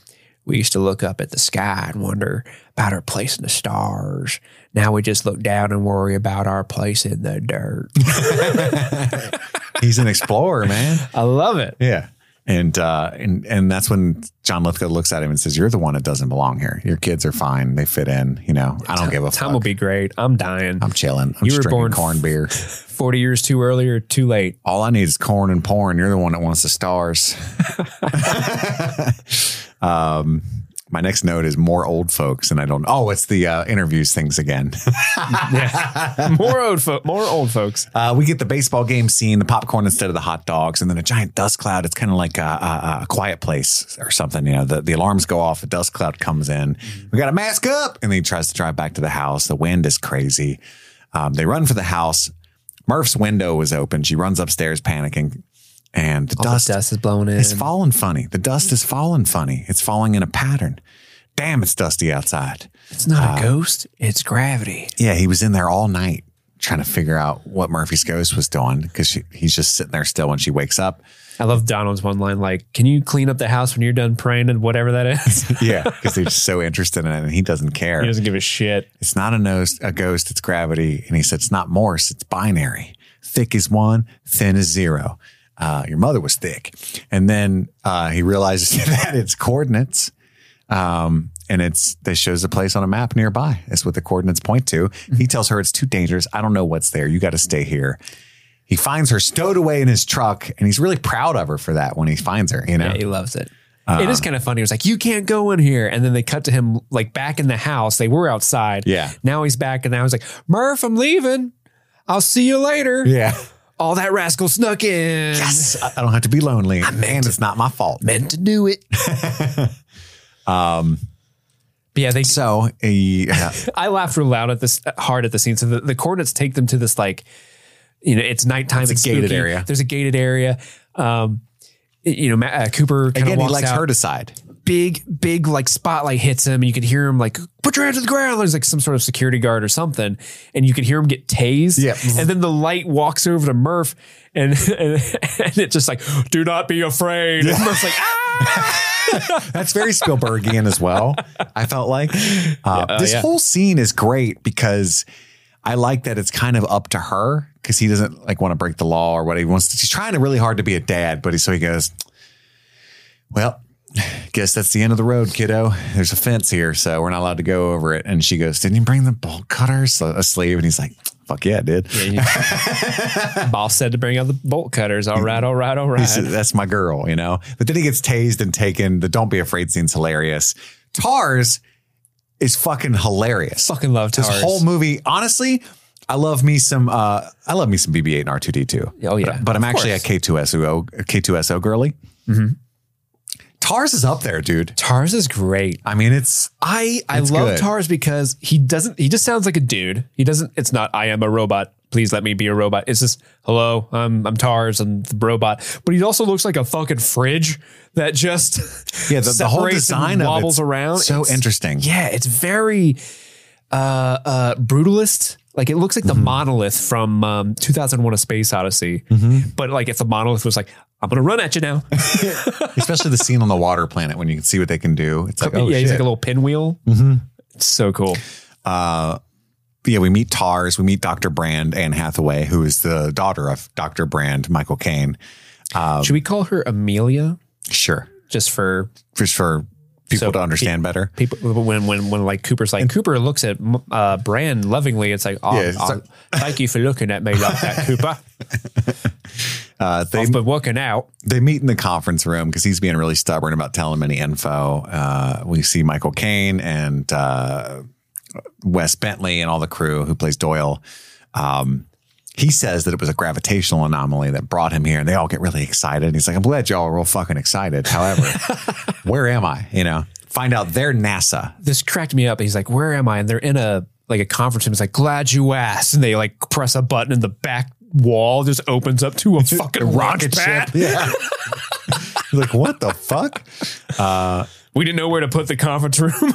We used to look up at the sky and wonder about our place in the stars. Now we just look down and worry about our place in the dirt. <laughs> He's an explorer, man. <laughs> I love it. Yeah. And uh, and and that's when John Lithgow looks at him and says, "You're the one that doesn't belong here. Your kids are fine. They fit in. You know, I don't give a fuck. Will be great. I'm dying. I'm chilling. I'm You were born- corn beer. <laughs> 40 years too early or too late. All I need is corn and porn. You're the one that wants the stars. <laughs> <laughs> um, my next note is more old folks, and I don't. Oh, it's the uh, interviews things again. <laughs> Yeah. more old fo- more old folks. Uh, we get the baseball game scene, the popcorn instead of the hot dogs, and then a giant dust cloud. It's kind of like a, a, a quiet place or something. You know, the, the alarms go off, a dust cloud comes in. We got to mask up. And then he tries to drive back to the house. The wind is crazy. Um, they run for the house. Murph's window was open. She runs upstairs panicking. And the All dust, the dust is blowing in. It's falling funny. The dust is falling funny. It's falling in a pattern. Damn, it's dusty outside. It's not a uh, ghost, it's gravity. Yeah, he was in there all night trying to figure out what Murphy's ghost was doing because he's just sitting there still when she wakes up. I love Donald's one line like, Can you clean up the house when you're done praying and whatever that is? <laughs> Yeah, because they're so interested in it and he doesn't care. he doesn't give a shit. It's not a, nose, a ghost, it's gravity. And he said, it's not Morse, it's binary. Thick is one, thin is zero. Uh, your mother was thick. And then uh, he realizes <laughs> that it's coordinates. Um, and it's that shows a place on a map nearby. That's what the coordinates point to. He tells her it's too dangerous. I don't know what's there. You got to stay here. He finds her stowed away in his truck, and he's really proud of her for that when he finds her. You know, Yeah, he loves it. it is kind of funny. He was like, "You can't go in here," and then they cut to him like back in the house. They were outside. Yeah. Now he's back, and now he's like, "Murph, I'm leaving. I'll see you later." yeah. All that rascal snuck in. Yes, I I don't have to be lonely, and it's not my fault. Meant to do it. <laughs> um. But yeah, they. So he, uh, <laughs> I laughed real loud at this hard at the scene. So the, the coordinates take them to this like, you know, it's nighttime. It's a gated spooky. area. There's a gated area. Um, you know, Ma- uh, Cooper kind of again, he walks likes out. her to side. Big, big like spotlight hits him, and you could hear him like put your hands to the ground. There's like some sort of security guard or something, and you could hear him get tased. Yeah. and then the light walks over to Murph, and and, and it's just like, do not be afraid. And Murph's like, ah. That's very Spielbergian as well. I felt like uh, this yeah. whole scene is great because I like that it's kind of up to her because he doesn't like want to break the law or what he wants. To, he's trying really hard to be a dad, but he so he goes, well. <sighs> Guess that's the end of the road, kiddo. There's a fence here, so we're not allowed to go over it. And she goes, "Didn't you bring the bolt cutters, a sleeve?" And he's like, "Fuck yeah, I did." <laughs> Boss said to bring out the bolt cutters. All right, all right, all right. Said, That's my girl, you know. But then he gets tased and taken. The "Don't be afraid" scene's hilarious. Tars is fucking hilarious. Fucking love this Tars. whole movie. Honestly, I love me some. uh I love me some BB-8 and R2D2. Oh, yeah. but, but I'm actually a course. K2SO K2SO girly. Mm-hmm. Tars is up there, dude. Tars is great. I mean, it's I I It's love good. Tars because he doesn't. He just sounds like a dude. He doesn't. It's not. I am a robot. Please let me be a robot. It's just hello. I'm I'm Tars. I'm the robot. But he also looks like a fucking fridge that just <laughs> yeah. The, the whole design of wobbles it's around. So It's- interesting. Yeah, it's very uh uh brutalist. Like it looks like the Mm-hmm. monolith from um, 2001: A Space Odyssey. But like if the monolith was like, I'm gonna run at you now. <laughs> <laughs> Especially the scene on the water planet when you can see what they can do. It's like, oh yeah, shit. he's like a little pinwheel. Mm-hmm. It's so cool. yeah, we meet Tars, we meet Dr. Brand, Anne Hathaway, who is the daughter of Dr. Brand, Michael Caine. Should we call her Amelia Sure. just for Just for people So to understand better. people when when when like Cooper's like Cooper looks at uh, Brand lovingly, it's like, oh, Yeah, it's oh, like- thank you for looking at me like that, <laughs> Cooper. Uh, they, I've been working out. they meet in the conference room because he's being really stubborn about telling him any info. Uh, we see Michael Caine and uh, Wes Bentley and all the crew who plays Doyle. Um, he says that it was a gravitational anomaly that brought him here, and they all get really excited. And he's like, "I'm glad y'all are real fucking excited." However, <laughs> where am I? You know, find out they're NASA. This cracked me up. He's like, where am I? And they're in a like a conference room. It's like, glad you asked. And they like press a button and the back wall just opens up to a <laughs> fucking rocket pad. Yeah. <laughs> Like, what the fuck? Uh, we didn't know where to put the conference room. <laughs>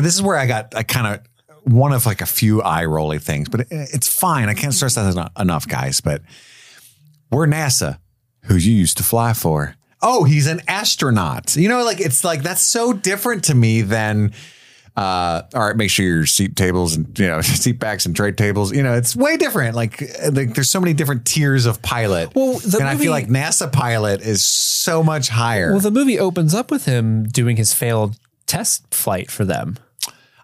This is where I got I kind of one of like a few eye rolly things, but it, it's fine. I can't stress that enough, guys. But we're NASA, who you used to fly for. oh, he's an astronaut. You know, like it's like that's so different to me than uh, all right, make sure your seat tables and you know <laughs> seat backs and tray tables. You know, it's way different. Like, like there's so many different tiers of pilot. Well, the and I movie- feel like NASA pilot is so much higher. Well, the movie opens up with him doing his failed test flight for them.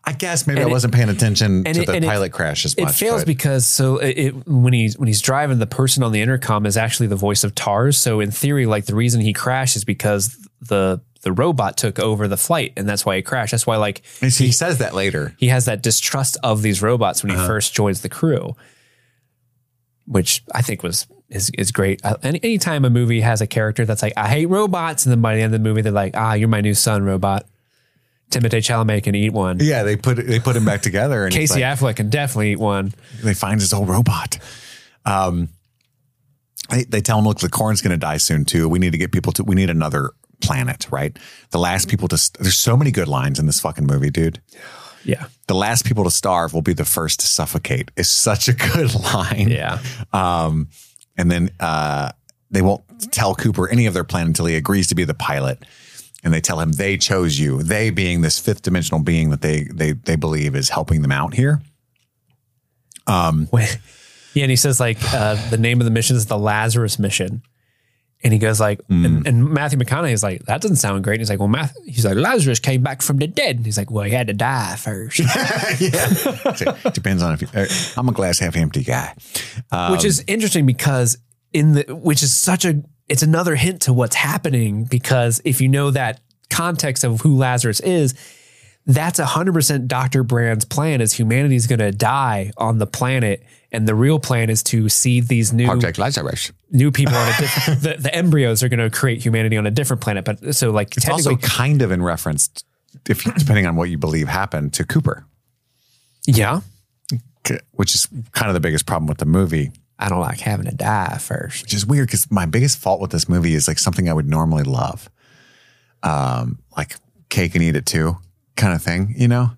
I guess maybe I it- wasn't paying attention and to it- the and it- pilot crash as much. It fails but- because so it, it when he's when he's driving, the person on the intercom is actually the voice of Tars. So in theory, like the reason he crashed is because the the robot took over the flight, and that's why he crashed. That's why like he says that later. he has that distrust of these robots when he first joins the crew, which I think was is is great. Uh, Any anytime a movie has a character that's like I hate robots, and then by the end of the movie they're like Ah, you're my new son, robot. Timothée Chalamet can eat one. Yeah, they put they put him back together, and Casey like, Affleck can definitely eat one. they find his old robot. Um, they, they tell him, look, the corn's going to die soon too. We need to get people to. We need another planet, right? The last people to. There's so many good lines in this fucking movie, dude. Yeah, The last people to starve will be the first to suffocate. Is such a good <laughs> line. yeah. Um, and then uh, they won't tell Cooper any of their plan until he agrees to be the pilot. And they tell him they chose you. They being this fifth dimensional being that they they they believe is helping them out here. When- yeah, and he says like uh, the name of the mission is the Lazarus mission, and he goes like, Mm. and, and Matthew McConaughey is like, that doesn't sound great. And he's like, well, Math, he's like, Lazarus came back from the dead. And he's like, well, he had to die first, <laughs> yeah. Depends on if you, uh, I'm a glass half empty guy. Um, which is interesting because in the which is such a it's another hint to what's happening because if you know that context of who Lazarus is. That's hundred percent Dr. Brand's plan is humanity's gonna die on the planet, and the real plan is to seed these new Project Lazarus. new people on a <laughs> different the, the embryos are going to create humanity on a different planet but so like It's also kind of in reference, if depending on what you believe happened to Cooper, yeah which is kind of the biggest problem with the movie. i don't like having to die first which is weird because my biggest fault with this movie is like something I would normally love, um, like cake and eat it too, kind of thing. You know,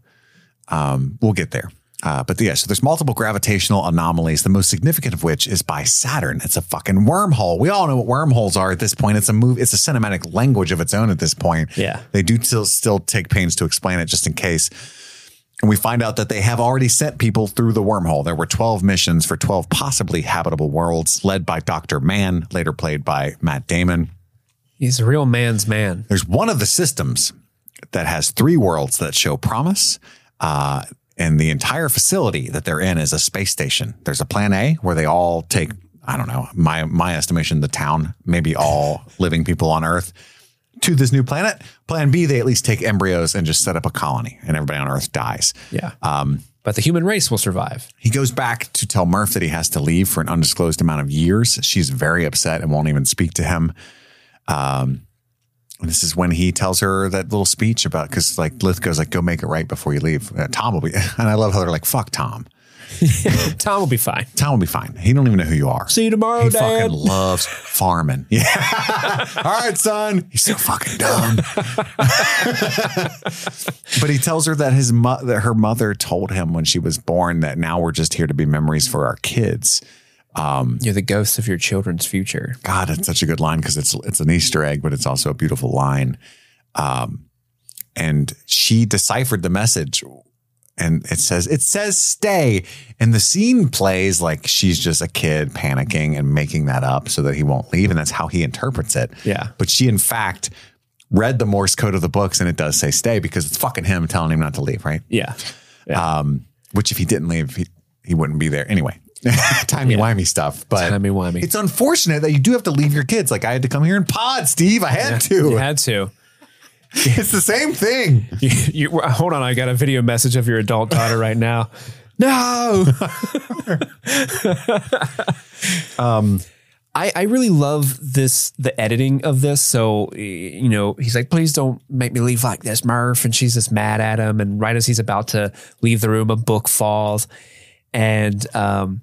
um, we'll get there. Uh, but yeah, so there's multiple gravitational anomalies, the most significant of which is by Saturn. It's a fucking wormhole. We all know what wormholes are at this point. It's a move. It's a cinematic language of its own at this point. Yeah. they do still still take pains to explain it just in case. And we find out that they have already sent people through the wormhole. There were 12 missions for 12 possibly habitable worlds, led by Dr. Mann, later played by Matt Damon. he's a real man's man There's one of the systems that has three worlds that show promise. Uh, and the entire facility that they're in is a space station. There's a plan A where they all take, I don't know, my my estimation, the town, maybe all <laughs> living people on Earth to this new planet. Plan B, they at least take embryos and just set up a colony and everybody on Earth dies. yeah um but the human race will survive He goes back to tell Murph that he has to leave for an undisclosed amount of years. She's very upset and won't even speak to him. Um, and this is when he tells her that little speech about because like Lithgow's like, "Go make it right before you leave." Uh, Tom will be, <laughs> and I love how they're like, "Fuck Tom." <laughs> tom will be fine Tom will be fine. He don't even know who you are. see you tomorrow He dad fucking loves <laughs> farming. Yeah. All right, son. He's so fucking dumb. but he tells her that his mo- that her mother told him when she was born that now we're just here to be memories for our kids. You're the ghost of your children's future God, it's such a good line because it's it's an Easter egg, but it's also a beautiful line. Um, and she deciphered the message, and it says it says stay, and the scene plays like she's just a kid panicking and making that up so that he won't leave, and that's how he interprets it. Yeah. but she in fact read the Morse code of the books, and it does say stay because it's fucking him telling him not to leave, right? yeah Um, which if he didn't leave, he, he wouldn't be there anyway. <laughs> Timey wimey stuff, but Timey-wimey. It's unfortunate that you do have to leave your kids. Like I had to come here in pod, Steve. I had to. you had to <laughs> It's the same thing. you, you, hold on i got a video message of your adult daughter right now <laughs> no Um, I, I really love this the editing of this. So you know, he's like, please don't make me leave like this, Murph. And she's just mad at him. And right as he's about to leave the room, a book falls. And um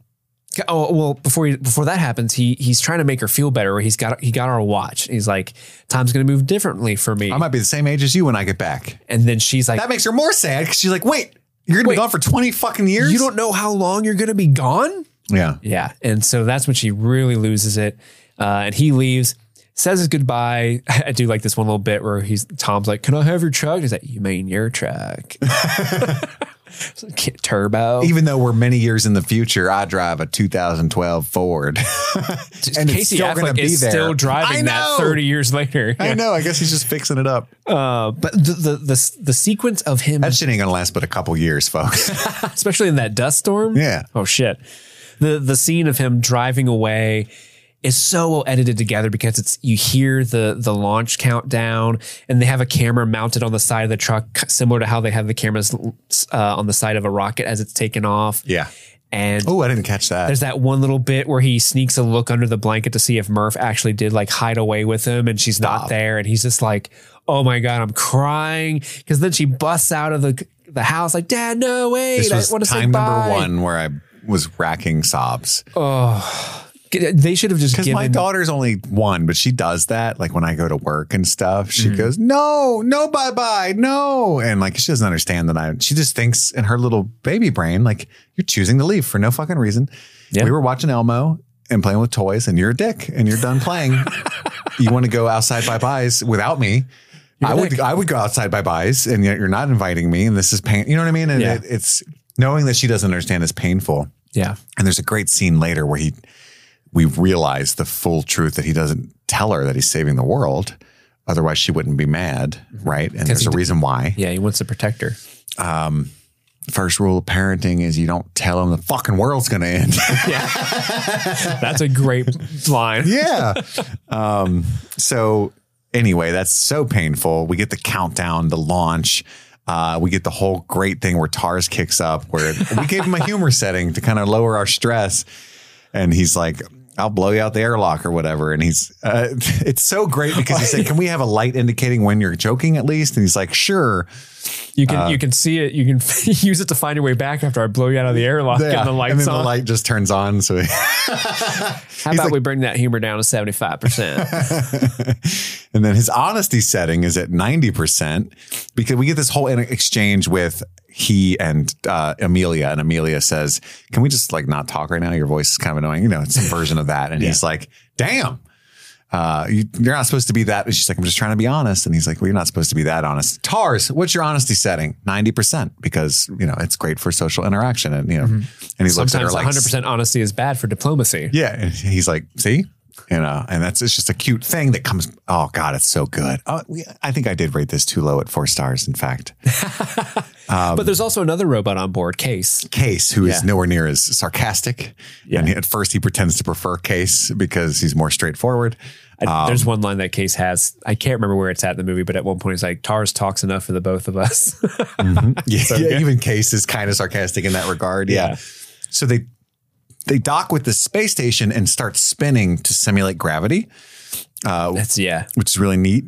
oh well before he, before that happens, he he's trying to make her feel better. Where he's got he got her a watch. He's like, time's gonna move differently for me. I might be the same age as you when I get back. and then she's like, That makes her more sad because she's like, wait, you're gonna Wait. be gone for 20 fucking years? you don't know how long you're gonna be gone? Yeah. Yeah. And so that's when she really loses it. Uh, and he leaves. says his goodbye. <laughs> I do like this one little bit where he's Tom's like, "Can I have your truck?" He's like, "You mean your truck?" <laughs> <laughs> Turbo. Even though we're many years in the future, I drive a 2012 Ford. <laughs> and Casey Affleck is still driving that 30 years later. I know. I guess he's just fixing it up. Uh, but the, the, the the sequence of him that shit ain't gonna last but a couple years, folks. <laughs> especially in that dust storm. Yeah. Oh shit. The the scene of him driving away is so well edited together because it's you hear the the launch countdown and they have a camera mounted on the side of the truck similar to how they have the cameras uh, on the side of a rocket as it's taken off. Yeah. And oh, I didn't catch that. There's that one little bit where he sneaks a look under the blanket to see if Murph actually did like hide away with him and she's Stop. not there. And he's just like, oh my God, I'm crying. Cause then she busts out of the the house like, Dad, no, wait. This was I want to time number one where I was racking sobs. Oh. They should have just because given my daughter's only one, but she does that. Like when I go to work and stuff, she mm-hmm. goes, "No, no, bye, bye, no," and like she doesn't understand that I. She just thinks in her little baby brain, like you're choosing to leave for no fucking reason. Yeah. We were watching Elmo and playing with toys, and you're a dick, and you're done playing. <laughs> you want to go outside bye byes without me. You're I would I would go outside bye byes, and yet you're not inviting me, and this is pain. You know what I mean? And yeah. it, it's knowing that she doesn't understand is painful. Yeah. And there's a great scene later where he we realize the full truth that he doesn't tell her that he's saving the world. Otherwise, she wouldn't be mad, mm-hmm. right? And there's a reason why. Yeah, he wants to protect her. Um, first rule of parenting is you don't tell them the fucking world's going to end. <laughs> yeah, that's a great line. yeah. Um, so anyway, that's so painful. We get the countdown, the launch. Uh, we get the whole great thing where Tars kicks up, where we gave him a humor setting to kind of lower our stress. And he's like, I'll blow you out the airlock or whatever. And he's, uh, <laughs> it's so great because he said, Can we have a light indicating when you're joking at least? And he's like, Sure. You can uh, you can see it. You can <laughs> use it to find your way back after I blow you out of the airlock. Yeah, and the lights and then on. the light just turns on. So <laughs> how about like, we bring that humor down to seventy five percent? And then his honesty setting is at ninety percent because we get this whole exchange with he and uh, Amelia, and Amelia says, "Can we just like not talk right now? Your voice is kind of annoying." You know, it's a version of that, and yeah. he's like, "Damn." Uh, you, are not supposed to be that. And she's like, I'm just trying to be honest. And he's like, well, you're not supposed to be that honest. Tars, what's your honesty setting? 90% because, you know, it's great for social interaction. And, you know, mm-hmm. and he looks at her like 100% honesty is bad for diplomacy. Yeah. And he's like, see, you know, and that's it's just a cute thing that comes. Oh God, it's so good. Oh, we, I think I did rate this too low at four stars. In fact, <laughs> um, but there's also another robot on board, Case. Case, who yeah. is nowhere near as sarcastic. Yeah. And at first, he pretends to prefer Case because he's more straightforward. Um, there's one line that Case has. I can't remember where it's at in the movie, but at one point, he's like, "Tars talks enough for the both of us." <laughs> mm-hmm. <laughs> Yeah, so, yeah, even Case is kind of sarcastic in that regard. Yeah. yeah. So they they dock with the space station and start spinning to simulate gravity. Uh, That's yeah, which is really neat.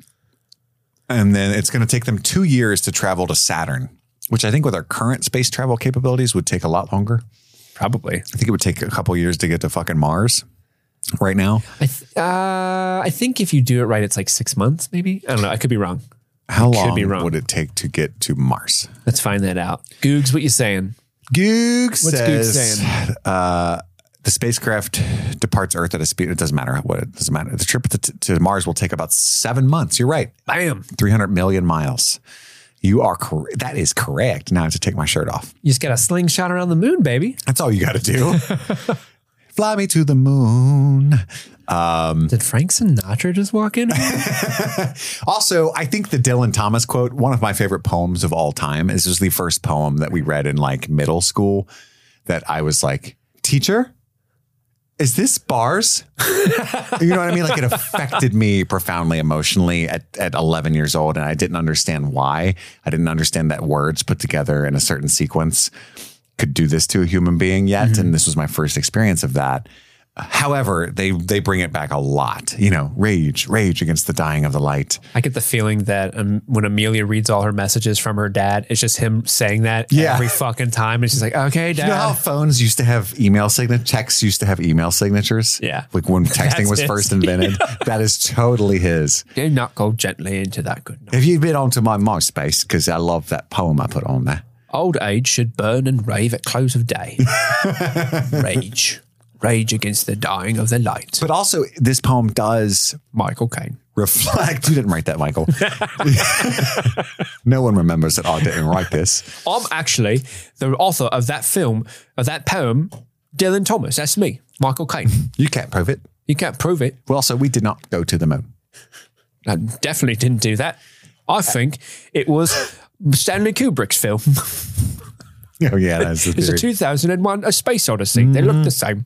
And then it's going to take them two years to travel to Saturn, which I think with our current space travel capabilities would take a lot longer. Probably. I think it would take a couple years to get to fucking Mars right now. I th- uh, I think if you do it right, it's like six months, maybe. I don't know. I could be wrong. How I long wrong. would it take to get to Mars? Let's find that out. Googs, what you saying? Goog What's says, saying? Uh, the spacecraft departs Earth at a speed. It doesn't matter what it doesn't matter. The trip to, to Mars will take about seven months. You're right. Bam. 300 million miles. You are correct. That is correct. Now I have to take my shirt off. You just got a slingshot around the moon, baby. That's all you got to do. <laughs> Fly me to the moon. Um, Did Frank Sinatra just walk in? <laughs> also, I think the Dylan Thomas quote, one of my favorite poems of all time, is just the first poem that we read in like middle school that I was like, teacher, is this bars? <laughs> you know what I mean? Like it affected me profoundly emotionally at, at 11 years old. And I didn't understand why. I didn't understand that words put together in a certain sequence could do this to a human being yet. Mm-hmm. And this was my first experience of that. However, they they bring it back a lot. You know, rage, rage against the dying of the light. I get the feeling that um, when Amelia reads all her messages from her dad, it's just him saying that yeah. every fucking time, and she's like, "Okay, dad." You know how phones used to have email signature texts used to have email signatures. Yeah, like when <laughs> texting was his. first invented. <laughs> that is totally his. Do not go gently into that good. Night. Have you been onto my MySpace? Because I love that poem I put on there. Old age should burn and rave at close of day. <laughs> rage Rage Against the Dying of the Light. But also, this poem does Michael Caine. reflect. <laughs> You didn't write that, Michael. <laughs> no one remembers that I didn't write this. I'm actually the author of that film, of that poem, Dylan Thomas. That's me, Michael Caine. You can't prove it. You can't prove it. Well, also, we did not go to the moon. I definitely didn't do that. I think it was Stanley Kubrick's film. <laughs> Oh, yeah, that's the It's a 2001 A Space Odyssey. They look the same.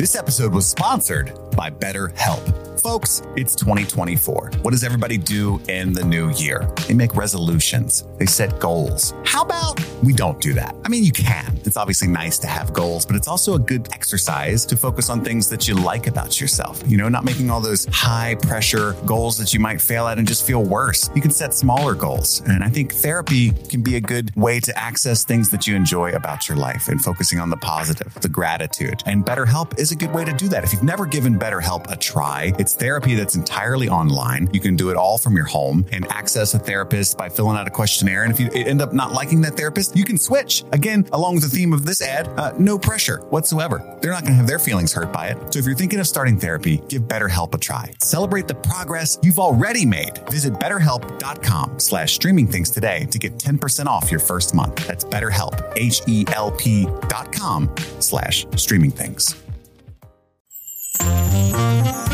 This episode was sponsored by BetterHelp. Folks, it's 2024. What does everybody do in the new year? They make resolutions, they set goals. How about we don't do that? I mean, you can. It's obviously nice to have goals, but it's also a good exercise to focus on things that you like about yourself. You know, not making all those high pressure goals that you might fail at and just feel worse. You can set smaller goals. And I think therapy can be a good way to access things that you enjoy about your life and focusing on the positive, the gratitude. And BetterHelp is a good way to do that. If you've never given BetterHelp a try, it's therapy that's entirely online. You can do it all from your home and access a therapist by filling out a questionnaire. And if you end up not liking that therapist, you can switch. Again, along with the theme of this ad, uh, no pressure whatsoever. They're not going to have their feelings hurt by it. So if you're thinking of starting therapy, give BetterHelp a try. Celebrate the progress you've already made. Visit betterhelp.com slash streaming things today to get 10% off your first month. That's betterhelp, H-E-L-P dot com slash streaming things.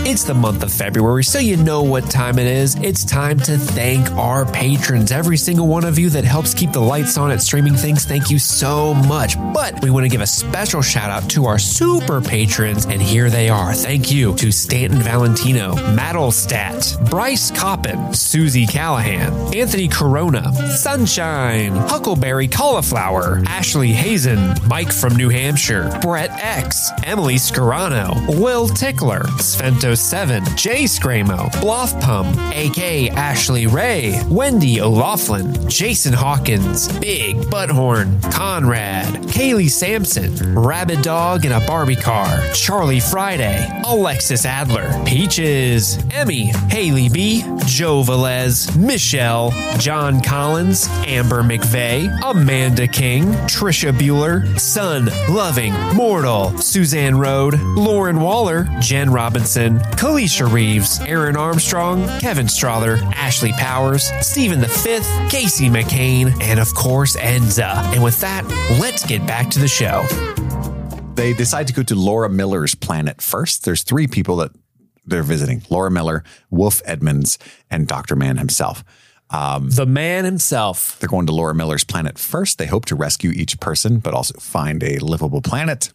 It's the month of February, so you know what time it is. It's time to thank our patrons. Every single one of you that helps keep the lights on at Streaming Things, thank you so much. But we want to give a special shout out to our super patrons, and here they are. Thank you to Stanton Valentino, Maddlestat, Bryce Coppin, Susie Callahan, Anthony Corona, Sunshine, Huckleberry Cauliflower, Ashley Hazen, Mike from New Hampshire, Brett X, Emily Scarano, Will Tickler, Svento 7, Jay Scramo, Bluff Pum, AK Ashley Ray, Wendy O'Laughlin, Jason Hawkins, Big Butthorn, Conrad, Kaylee Sampson, Rabbit Dog in a Barbie Car, Charlie Friday, Alexis Adler, Peaches, Emmy, Haley B, Joe Velez, Michelle, John Collins, Amber McVeigh, Amanda King, Trisha Bueller, Sun, Loving, Mortal, Suzanne Rode, Lauren Waller, Jen Robinson, Kalisha Reeves, Aaron Armstrong, Kevin Strother, Ashley Powers, Stephen the Fifth, Casey McCain, and of course Enza. And with that, let's get back to the show. They decide to go to Laura Miller's planet first. There's three people that they're visiting Laura Miller, Wolf Edmunds, and Dr. Mann himself. Um, the man himself. They're going to Laura Miller's planet first. They hope to rescue each person, but also find a livable planet.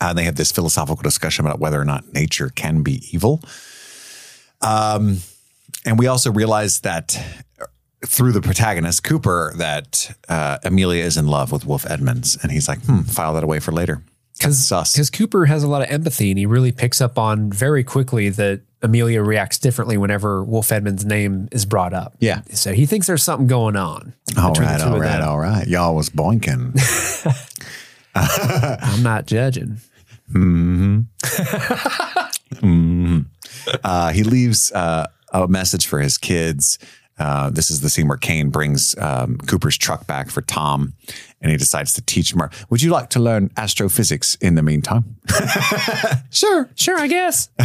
Uh, they have this philosophical discussion about whether or not nature can be evil. Um, and we also realize that through the protagonist, Cooper, that uh, Amelia is in love with Wolf Edmunds. And he's like, hmm, file that away for later. Because Cooper has a lot of empathy and he really picks up on very quickly that Amelia reacts differently whenever Wolf Edmunds' name is brought up. Yeah. So he thinks there's something going on. All right, all right, all right. Y'all was boinking. <laughs> I'm not judging. <laughs> uh, he leaves uh, a message for his kids. Uh, this is the scene where Caine brings um, Cooper's truck back for Tom, and he decides to teach him. Would you like to learn astrophysics in the meantime? <laughs> sure. Sure, I guess. I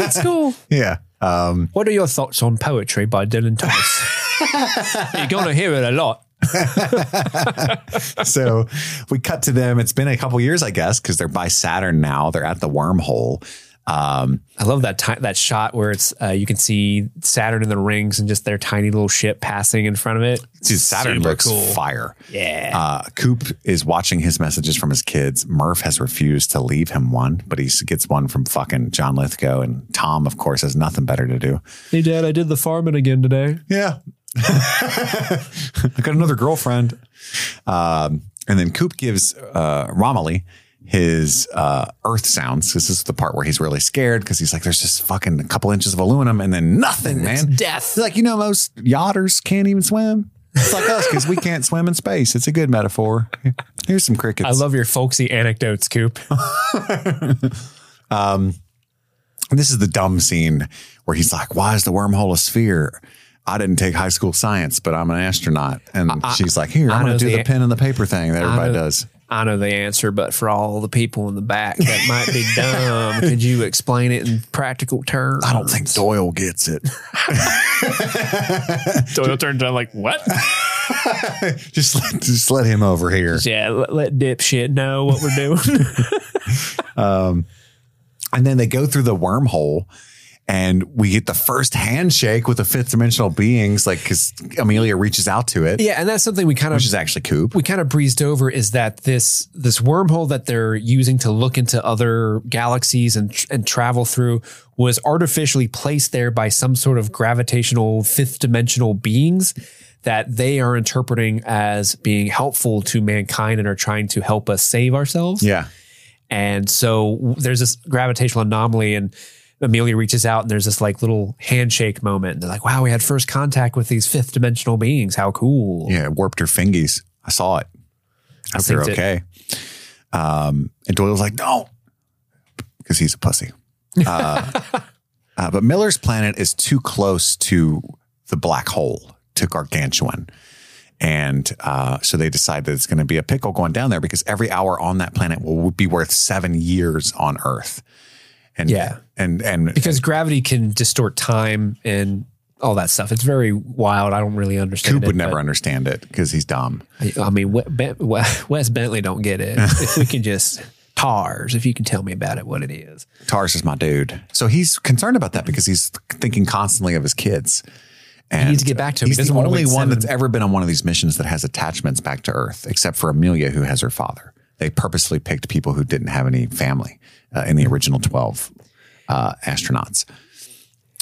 hate school. <laughs> Yeah. Um, What are your thoughts on poetry by Dylan Thomas? You're going to hear it a lot. <laughs> so we cut to them. It's been a couple years, I guess, because they're by Saturn now. They're at the wormhole. Um, I love that ti- that shot where it's uh, you can see Saturn in the rings and just their tiny little ship passing in front of it. dude, Saturn Super looks cool. fire. Yeah. Uh, Coop is watching his messages from his kids. Murph has refused to leave him one, but he gets one from fucking John Lithgow. And Tom, of course, has nothing better to do. hey, Dad, I did the farming again today. Yeah. <laughs> I got another girlfriend. Um, and then Coop gives uh, Romilly his uh, earth sounds. This is the part where he's really scared because he's like, there's just fucking a couple inches of aluminum and then nothing, man. death. He's like, you know, most yachters can't even swim. It's like us because we can't swim in space. It's a good metaphor. Here's some crickets. I love your folksy anecdotes, Coop. And <laughs> this is the dumb scene where he's like, why is the wormhole a sphere? I didn't take high school science, but I'm an astronaut. And she's like, here, I'm going to do the- the pen and the paper thing that everybody know- does. I know the answer, but for all the people in the back that might be dumb, <laughs> could you explain it in practical terms? I don't think Doyle gets it. <laughs> Doyle turns around like, what? <laughs> just let, just let him over here. Yeah, let, let dipshit know what we're doing. um, And then they go through the wormhole and we get the first handshake with the fifth dimensional beings, like because Amelia reaches out to it, yeah, and that's something we kind of which is actually Coop. we kind of breezed over is that this this wormhole that they're using to look into other galaxies and and travel through was artificially placed there by some sort of gravitational fifth dimensional beings that they are interpreting as being helpful to mankind and are trying to help us save ourselves. Yeah. And so there's this gravitational anomaly and Amelia reaches out and there's this like little handshake moment. And they're like, wow, we had first contact with these fifth dimensional beings. How cool. Yeah. it Warped her fingies. I saw it. I hope they're okay. Um, and Doyle's like, no, because he's a pussy. Uh, <laughs> uh, but Miller's planet is too close to the black hole, to Gargantua. And uh, so they decide that it's going to be a pickle going down there because every hour on that planet will be worth seven years on Earth. And Yeah. and and because gravity can distort time and all that stuff. It's very wild. I don't really understand. Coop it, would never understand it because he's dumb. I, I mean, We- Wes Bentley don't get it. <laughs> if we can just tars, if you can tell me about it, what it is. Tars is my dude. So he's concerned about that because he's thinking constantly of his kids. And needs to get back to. He He's the only one seven- that's ever been on one of these missions that has attachments back to Earth, except for Amelia, who has her father. They purposely picked people who didn't have any family uh, in the original 12 uh, astronauts.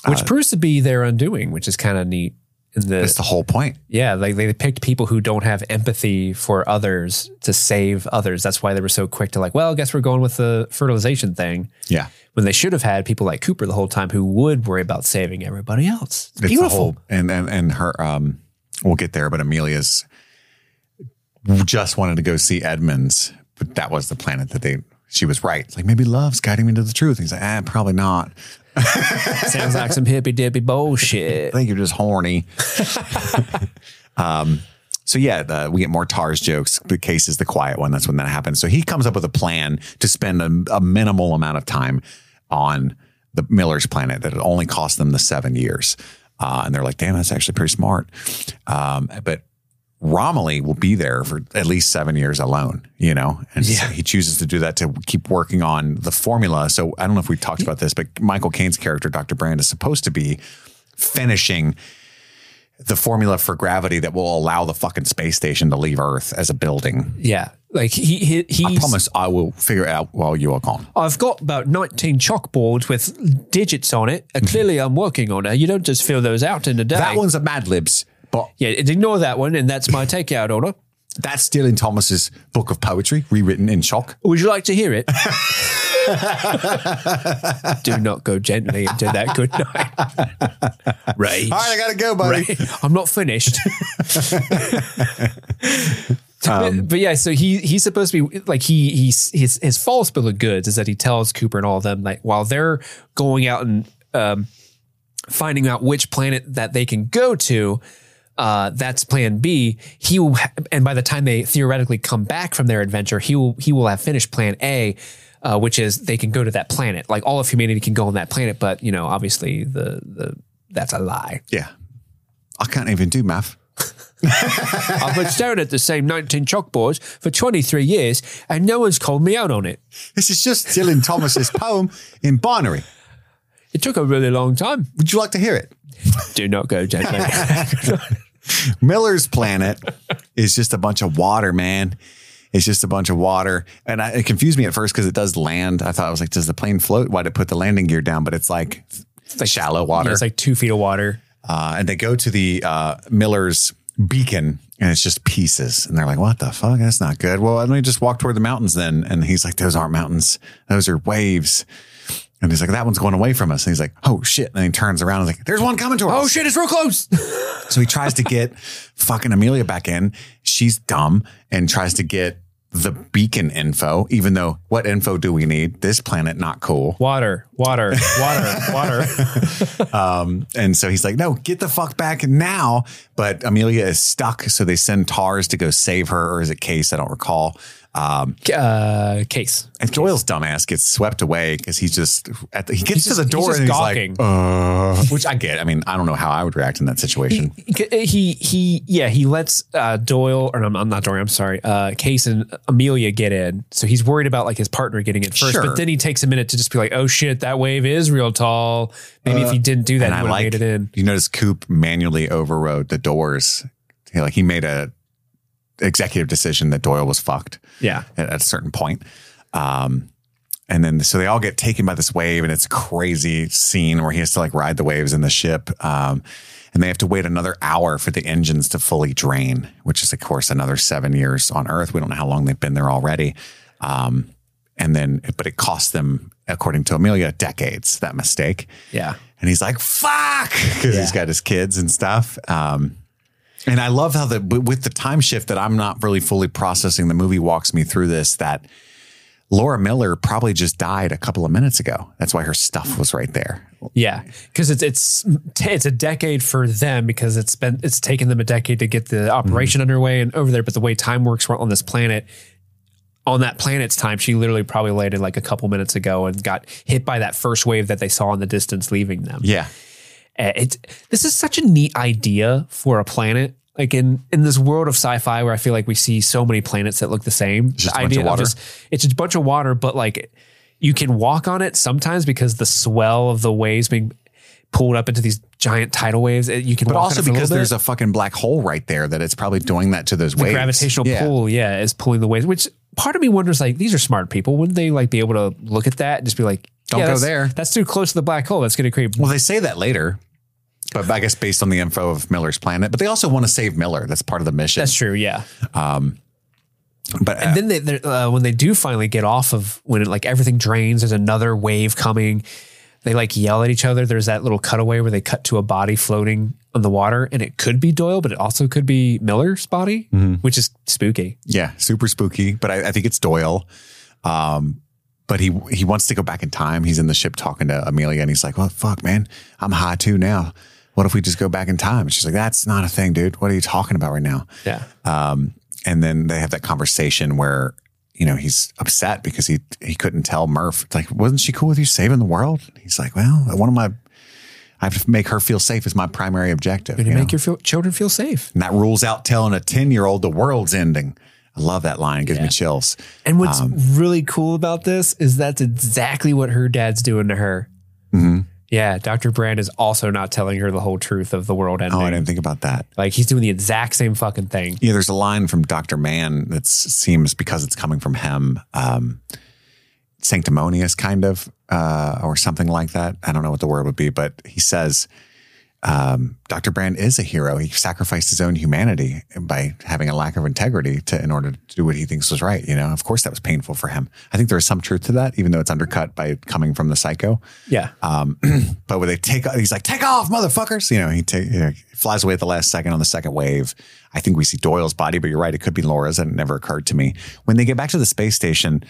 Which Uh, proves to be their undoing, which is kind of neat. In the That's the whole point. yeah, like they picked people who don't have empathy for others to save others. That's why they were so quick to like, well, I guess we're going with the fertilization thing. Yeah. When they should have had people like Cooper the whole time who would worry about saving everybody else. It's Beautiful. whole, and, and, and her, um, we'll get there, but Amelia's just wanted to go see Edmunds, that was the planet that they, she was right. It's like maybe love's guiding me to the truth. He's like, ah, probably not. <laughs> Sounds like some hippy dippy bullshit. I think you're just horny. <laughs> um, so yeah, the, we get more Tars jokes. The case is the quiet one. That's when that happens. So he comes up with a plan to spend a, a minimal amount of time on the Miller's planet that it only cost them the seven years. Uh, and they're like, damn, that's actually pretty smart. Um, but Romilly will be there for at least seven years alone, you know, and so Yeah. he chooses to do that to keep working on the formula. So I don't know if we talked about this, but Michael Caine's character, Dr. Brand, is supposed to be finishing the formula for gravity that will allow the fucking space station to leave Earth as a building. Yeah. Like he, he he's I promise I will figure it out while you are gone. I've got about 19 chalkboards with digits on it. And clearly I'm working on it. You don't just fill those out in a day. That one's a Mad Libs, but Yeah, ignore that one. And that's my takeout order. that's still in Thomas's book of poetry, rewritten in chalk. Would you like to hear it? Do not go gently into that good night. Rage. All right, I gotta go, buddy. I'm not finished. <laughs> but, but yeah, so he he's supposed to be like he he's his his false bill of goods is that he tells Cooper and all of them like while they're going out and um, finding out which planet that they can go to. Uh, that's plan B. He will, ha- and by the time they theoretically come back from their adventure, he will he will have finished plan A, uh, which is they can go to that planet. Like all of humanity can go on that planet, but you know, obviously the the that's a lie. Yeah. I can't even do math. <laughs> I've been staring at the same 19 chalkboards for 23 years and no one's called me out on it. This is just Dylan Thomas's poem in binary. It took a really long time. Would you like to hear it? Do not go gently. <laughs> Miller's planet is just a bunch of water, man. It's just a bunch of water. And I, it confused me at first because it does land. I thought I was like, does the plane float? Why'd it put the landing gear down? But it's like, it's like shallow water. it's like two feet of water. uh, and they go to the uh, Miller's beacon and it's just pieces. And they're like, what the fuck? That's not good. Well, let me just walk toward the mountains then. And he's like, those aren't mountains. Those are waves. And he's like, that one's going away from us. And he's like, oh shit. And he turns around and he's like, there's one coming to oh, us. Oh shit, it's real close. <laughs> So he tries to get fucking Amelia back in. She's dumb and tries to get the beacon info, even though what info do we need? This planet, not cool. water, water, water, water. <laughs> Um, and so he's like, no, get the fuck back now. But Amelia is stuck. So they send Tars to go save her, or is it Case? I don't recall. Uh, case. And Doyle's dumbass gets swept away because he's just at the, he gets He's to just- the door just and he's gawking. like, uh, which I get. I mean, I don't know how I would react in that situation. He he yeah he lets uh, Doyle or I'm, I'm not Doyle I'm sorry uh, Case and Amelia get in so he's worried about like his partner getting in first Sure. but then he takes a minute to just be like oh shit that wave is real tall maybe if he didn't do that he I would have like made it in You notice Coop manually overrode the doors. He, like he made a executive decision that Doyle was fucked yeah at, at a certain point. Um, and then so they all get taken by this wave, and it's a crazy scene where he has to like ride the waves in the ship. Um, and they have to wait another hour for the engines to fully drain, which is of course another seven years on Earth. We don't know how long they've been there already. Um, and then, but it cost them, according to Amelia, decades. That mistake. yeah And he's like, fuck, <laughs> because he's got his kids and stuff. Um, and I love how the with the time shift that I'm not really fully processing. The movie walks me through this that Laura Miller probably just died a couple of minutes ago. That's why her stuff was right there. yeah because it's it's it's a decade for them because it's been it's taken them a decade to get the operation mm-hmm. underway and over there but the way time works on this planet on that planet's time, she literally probably landed like a couple minutes ago and got hit by that first wave that they saw in the distance leaving them. Yeah. Uh, It this is such a neat idea for a planet. Like in in this world of sci-fi where I feel like we see so many planets that look the same. just the a bunch of water. just it's a bunch of water, but like you can walk on it sometimes because the swell of the waves being pulled up into these giant tidal waves. You can But walk also a because bit. there's a fucking black hole right there that it's probably doing that to those waves. gravitational Yeah. pull, yeah, is pulling the waves. Which part of me wonders, like, these are smart people. Wouldn't they like be able to look at that and just be like, Don't yeah, go that's- there. That's too close to the black hole. That's going to create. Well, they say that later, but I guess based on the info of Miller's planet. But they also want to save Miller. That's part of the mission. That's true. Yeah. but uh, And then they, uh, when they do finally get off of when it, like everything drains, there's another wave coming. They like yell at each other. There's that little cutaway where they cut to a body floating on the water, and it could be Doyle, but it also could be Miller's body, Mm-hmm. which is spooky. Yeah, super spooky. But I, I think it's Doyle. Um, but he he wants to go back in time. He's in the ship talking to Amelia, and he's like, "Well, fuck, man, I'm high too now. What if we just go back in time?" And she's like, "That's not a thing, dude. What are you talking about right now?" Yeah. Um, and then they have that conversation where you know he's upset because he he couldn't tell Murph like, "Wasn't she cool with you saving the world?" He's like, "Well, one of my I have to make her feel safe is my primary objective." To you make know? your feel, children feel safe. and that rules out telling a 10 year old the world's ending. I love that line. It gives me chills. And what's Um, really cool about this is that's exactly what her dad's doing to her. Mm-hmm. Yeah, Dr. Brand is also not telling her the whole truth of the world ending. Oh, I didn't think about that. like he's doing the exact same fucking thing. Yeah, there's a line from Dr. Mann that seems because it's coming from him, um, sanctimonious kind of, uh, or something like that. I don't know what the word would be, but he says, um, Dr. Brand is a hero. He sacrificed his own humanity by having a lack of integrity to in order to do what he thinks was right. You know, of course, that was painful for him. I think there is some truth to that, even though it's undercut by coming from the psycho. Yeah. Um, <clears throat> but when they take, he's like, take off, motherfuckers. You know, he, ta- you know, he flies away at the last second on the second wave. I think we see Doyle's body, but you're right. It could be Laura's. And it never occurred to me. When they get back to the space station,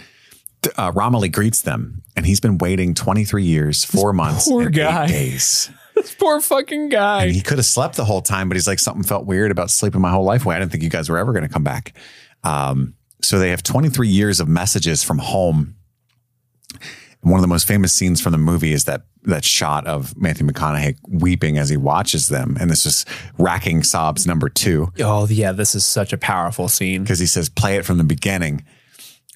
uh, Romilly greets them and he's been waiting 23 years, four months, poor guy. days. This poor fucking guy. And he could have slept the whole time, but he's like, something felt weird about sleeping my whole life away. I didn't think you guys were ever going to come back. Um, so they have 23 years of messages from home. One of the most famous scenes from the movie is that that shot of Matthew McConaughey weeping as he watches them, and this is racking sobs number two oh yeah, this is such a powerful scene. because he says, "Play it from the beginning."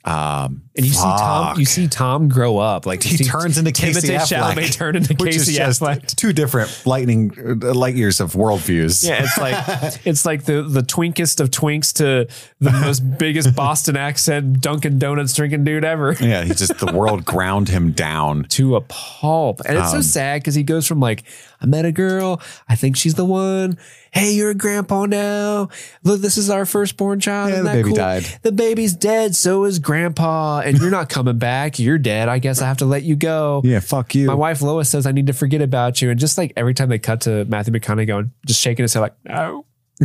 Um, And you see Tom, you see Tom grow up. Like he <laughs> see turns into Casey Affleck, Chalamet turn into which is Casey just Affleck. two different lightning uh, light years of worldviews. Yeah, it's like <laughs> it's like the the twinkest of twinks to the most biggest Boston accent Dunkin' Donuts drinking dude ever. yeah. He just the world ground him down. <laughs> to a pulp. And Um, it's so sad because he goes from like, I met a girl, I think she's the one. Hey, you're a grandpa now. Look, this is our firstborn child. Yeah, the baby cool? died. The baby's dead. So is grandpa. And you're not coming back. You're dead. I guess I have to let you go. Yeah, fuck you. My wife Lois says I need to forget about you. And just like every time they cut to Matthew McConaughey going, just shaking his head like, no. <laughs>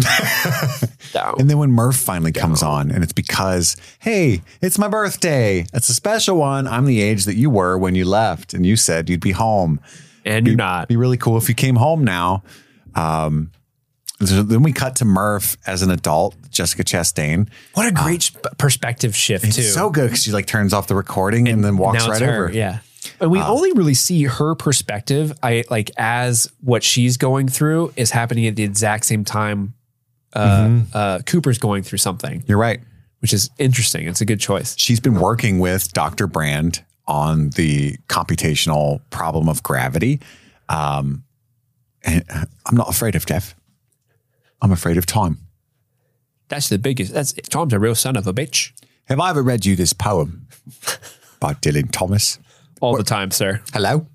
no. And then when Murph finally comes on, and it's because, hey, it's my birthday. It's a special one. I'm the age that you were when you left, and you said you'd be home. And you're not. Be really cool if you came home now. Um, then we cut to Murph as an adult, Jessica Chastain. What a great sh- perspective shift too. So good because she like turns off the recording and, then walks right her, over. Yeah. And we only really see her perspective. I like as what she's going through is happening at the exact same time. Uh, uh, Cooper's going through something, You're right. which is interesting. It's a good choice. She's been working with Dr. Brand on the computational problem of gravity. Um, and uh, I'm not afraid of death. I'm afraid of time. That's the biggest. That's Tom's a real son of a bitch Have I ever read you this poem by Dylan Thomas? all the time, sir. Hello.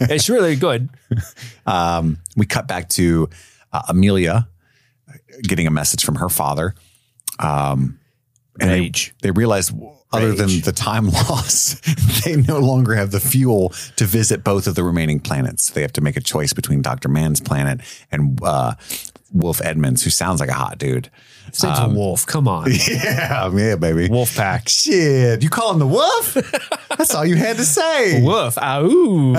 It's really good. <laughs> we cut back to uh, Amelia getting a message from her father. Um, and they, they realize, other than the time <laughs> loss, they no longer have the fuel to visit both of the remaining planets. They have to make a choice between Dr. Mann's planet and uh, Wolf Edmunds, who sounds like a hot dude. Since a wolf, come on, <laughs> Yeah, yeah, baby. wolf pack. Shit, you call him the wolf? <laughs> That's all you had to say. Woof. Ooh.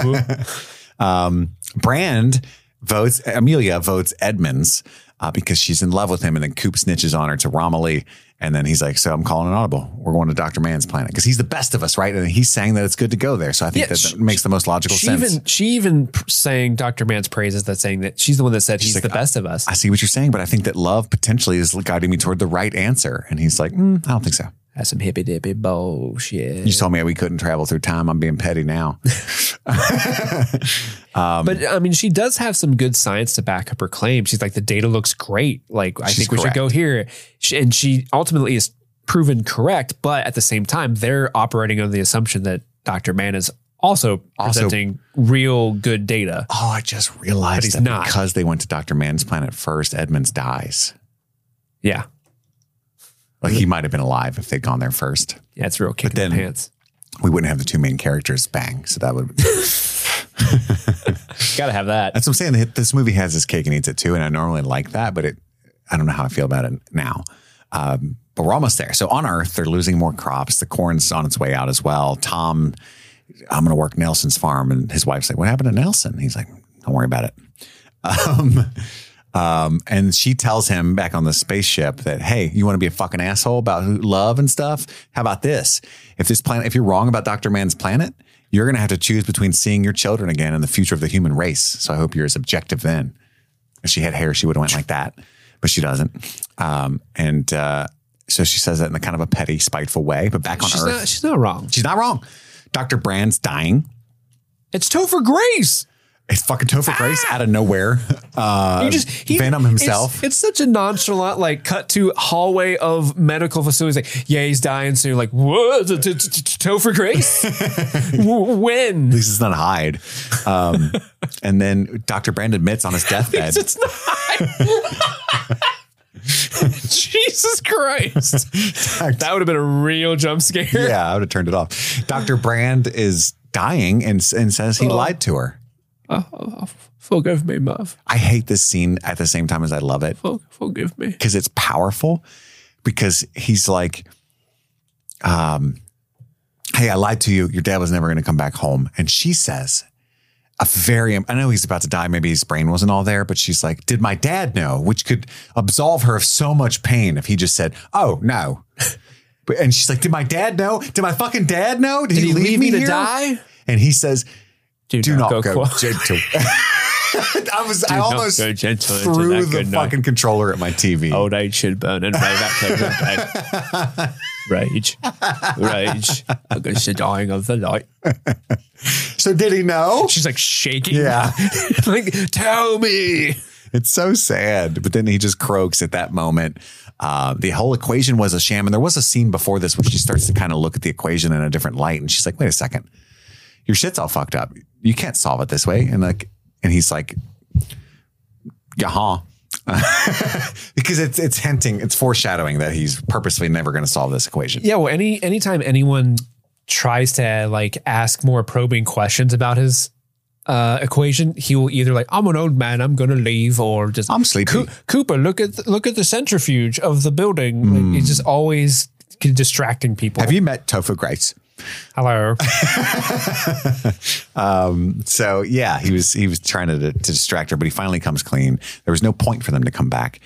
Brand votes Amelia votes Edmunds uh, because she's in love with him, and then Coop snitches on her to Romilly, and then he's like, "So I'm calling an audible. We're going to Doctor Mann's planet because he's the best of us, right?" And he's saying that it's good to go there. So I think Yeah, that, she- that makes the most logical she sense. even she even sang Dr. Mann's praises that saying that she's the one that said he's like, the best of us. I see what you're saying, but I think that love potentially is guiding me toward the right answer. And he's like, mm, I don't think so. That's some hippy dippy bullshit. You told me we couldn't travel through time. I'm being petty now. <laughs> <laughs> Um, but I mean, she does have some good science to back up her claim. She's like, the data looks great. Like, I think we should go here. She, and she ultimately is proven correct. But at the same time, they're operating on the assumption that Dr. Mann is also Also- presenting real good data. Oh, I just realized he's that not. because they went to Dr. Mann's planet first, Edmunds dies. Yeah. Like he might have been alive if they'd gone there first. Yeah, it's real kick in then- the pants. We wouldn't have the two main characters bang. So that would. <laughs> Gotta have that. That's what I'm saying. This movie has his cake and eats it too, and I normally like that, but it. I don't know how I feel about it now. Um, but we're almost there. So on Earth, they're losing more crops. The corn's on its way out as well. Tom, I'm going to work Nelson's farm, and his wife's like, "What happened to Nelson?" He's like, "Don't worry about it." <laughs> Um, um, and she tells him back on the spaceship that, "Hey, you want to be a fucking asshole about love and stuff? How about this? If this planet, if you're wrong about Doctor Mann's planet." You're going to have to choose between seeing your children again and the future of the human race. So I hope you're as objective then. If she had hair, she would have went like that, but she doesn't. Um, and uh, so she says that in a kind of a petty, spiteful way. But back on She's Earth, not, she's not wrong. she's not wrong. Dr. Brand's dying. It's Topher Grace. It's fucking Topher Grace out of nowhere. Uh, just he, Venom himself. It's, it's such a nonchalant like cut to hallway of medical facilities. Like, yeah, he's dying. So you're like, what? Topher Grace? <laughs> When? At least it's not Hyde. Um, <laughs> and then Dr. Brand admits on his deathbed. It's not. <laughs> Jesus Christ. that would have been a real jump scare. yeah, I would have turned it off. Dr. Brand is dying and, and says he lied to her. Forgive me, Murph. I hate this scene at the same time as I love it. For- Forgive me. because it's powerful because he's like um hey i lied to you your dad was never going to come back home and she says a very i know he's about to die maybe his brain wasn't all there but she's like did my dad know which could absolve her of so much pain if he just said oh no <laughs> but, and she's like did my dad know did my fucking dad know did, Did he leave me to here?" die? and he says Do, do not go, quiet. gentle <laughs> i was i almost go gentle threw the good night. fucking controller at my tv Old age should burn and right back to the <laughs> Rage. Rage. Against the dying of the light. so did he know She's like shaking. Yeah. <laughs> like, tell me. It's so sad. But then he just croaks at that moment. Uh, the whole equation was a sham. And there was a scene before this where she starts to kind of look at the equation in a different light. And she's like, wait a second. Your shit's all fucked up. You can't solve it this way. And like, and he's like, yeah, huh. <laughs> because it's it's hinting, it's foreshadowing that he's purposely never going to solve this equation. Yeah, well, any anytime anyone tries to like ask more probing questions about his uh, equation, he will either like, "I'm an old man, I'm gonna leave," or just I'm sleepy. "Coo- Cooper, look at the, look at the centrifuge of the building. Like, he's just always distracting people. Have you met Tofu Grace? Hello. <laughs> So yeah, he was he was trying to, to distract her, but he finally comes clean. There was no point for them to come back.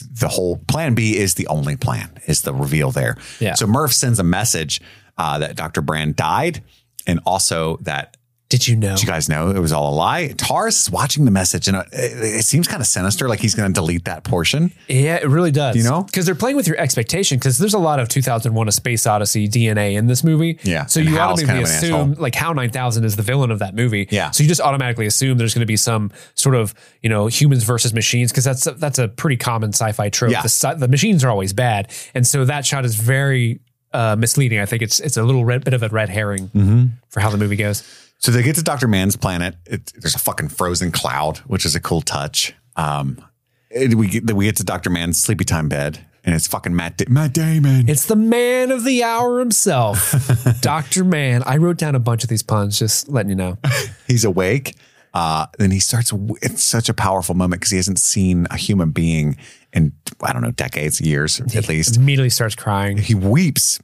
The whole plan B is the only plan. Is the reveal there? Yeah. So Murph sends a message uh, that Dr. Brand died, and also that Did you know? Did you guys know it was all a lie. Tars is watching the message, and uh, it, it seems kind of sinister, like he's going to delete that portion. Yeah, it really does. You know? because they're playing with your expectation. Because there's a lot of 2001: A Space Odyssey DNA in this movie. Yeah, so and you Hal's automatically kind of an assume like HAL 9000 is the villain of that movie. Yeah. so you just automatically assume there's going to be some sort of you know humans versus machines because that's a, that's a pretty common sci-fi trope. Yeah. The, the machines are always bad, and so that shot is very uh, misleading. I think it's it's a little red, bit of a red herring Mm-hmm. for how the movie goes. So they get to Dr. Mann's planet. It, there's a fucking frozen cloud, which is a cool touch. Um, it- we get we get to Dr. Mann's sleepy time bed, and it's fucking Matt Da- Matt Damon. It's the man of the hour himself, <laughs> Doctor Mann. I wrote down a bunch of these puns, just letting you know. <laughs> He's awake. Uh, then he starts. It's such a powerful moment because he hasn't seen a human being in I don't know decades, years at least. Immediately starts crying. He weeps.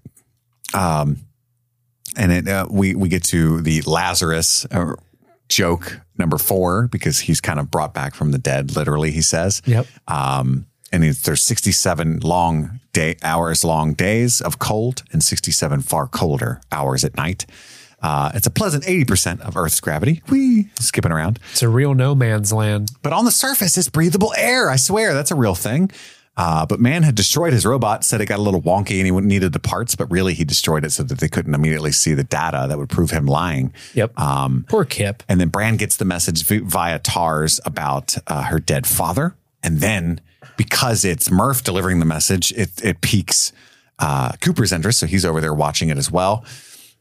Um, and it uh, we we get to the Lazarus uh, joke number four because he's kind of brought back from the dead. Literally, he says. Yep. Um, and it's, there's 67 long day hours long days of cold and 67 far colder hours at night. Uh, it's a pleasant 80% of Earth's gravity. Whee, skipping around. It's a real no man's land. But on the surface, it's breathable air. I swear, that's a real thing. Uh, but man had destroyed his robot, said it got a little wonky and he needed the parts, but really he destroyed it so that they couldn't immediately see the data that would prove him lying. Yep. Um, Poor Kip. and then Brand gets the message vi- via TARS about uh, her dead father. And then because it's Murph delivering the message, it, it piques uh, Cooper's interest. So he's over there watching it as well.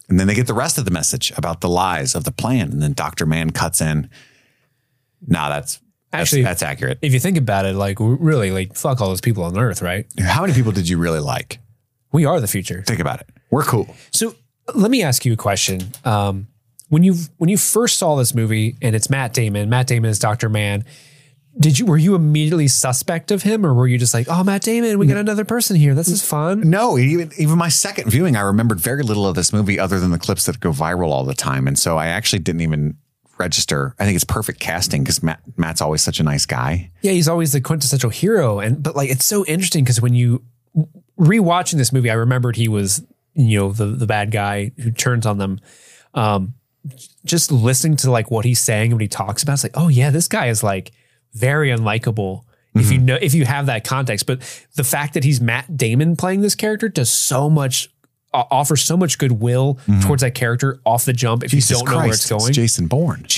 And then they get the rest of the message about the lies of the plan. And then Dr. Mann cuts in. Nah, that's Actually- actually that's accurate. If you think about it, like really, like fuck all those people on Earth, right? How many people did you really like? We are the future. Think about it. We're cool. So let me ask you a question. Um, when you when you first saw this movie and it's Matt Damon, Matt Damon is Doctor Mann. Did you were you immediately suspect of him, or were you just like, oh, Matt Damon, we got another person here. This is fun. No, even even my second viewing, I remembered very little of this movie other than the clips that go viral all the time, and so I actually didn't even register. I think it's perfect casting because Matt Matt's always such a nice guy. Yeah, he's always the quintessential hero, and but like it's so interesting because when you rewatching this movie, I remembered he was you know the the bad guy who turns on them. Um, just listening to like what he's saying and what he talks about, it's like, oh yeah, this guy is like very unlikable. If you know, if you have that context, but the fact that he's Matt Damon playing this character does so much, offers so much goodwill towards that character off the jump. If Jesus you don't know where it's Christ, going, Jason Bourne. <laughs> <laughs>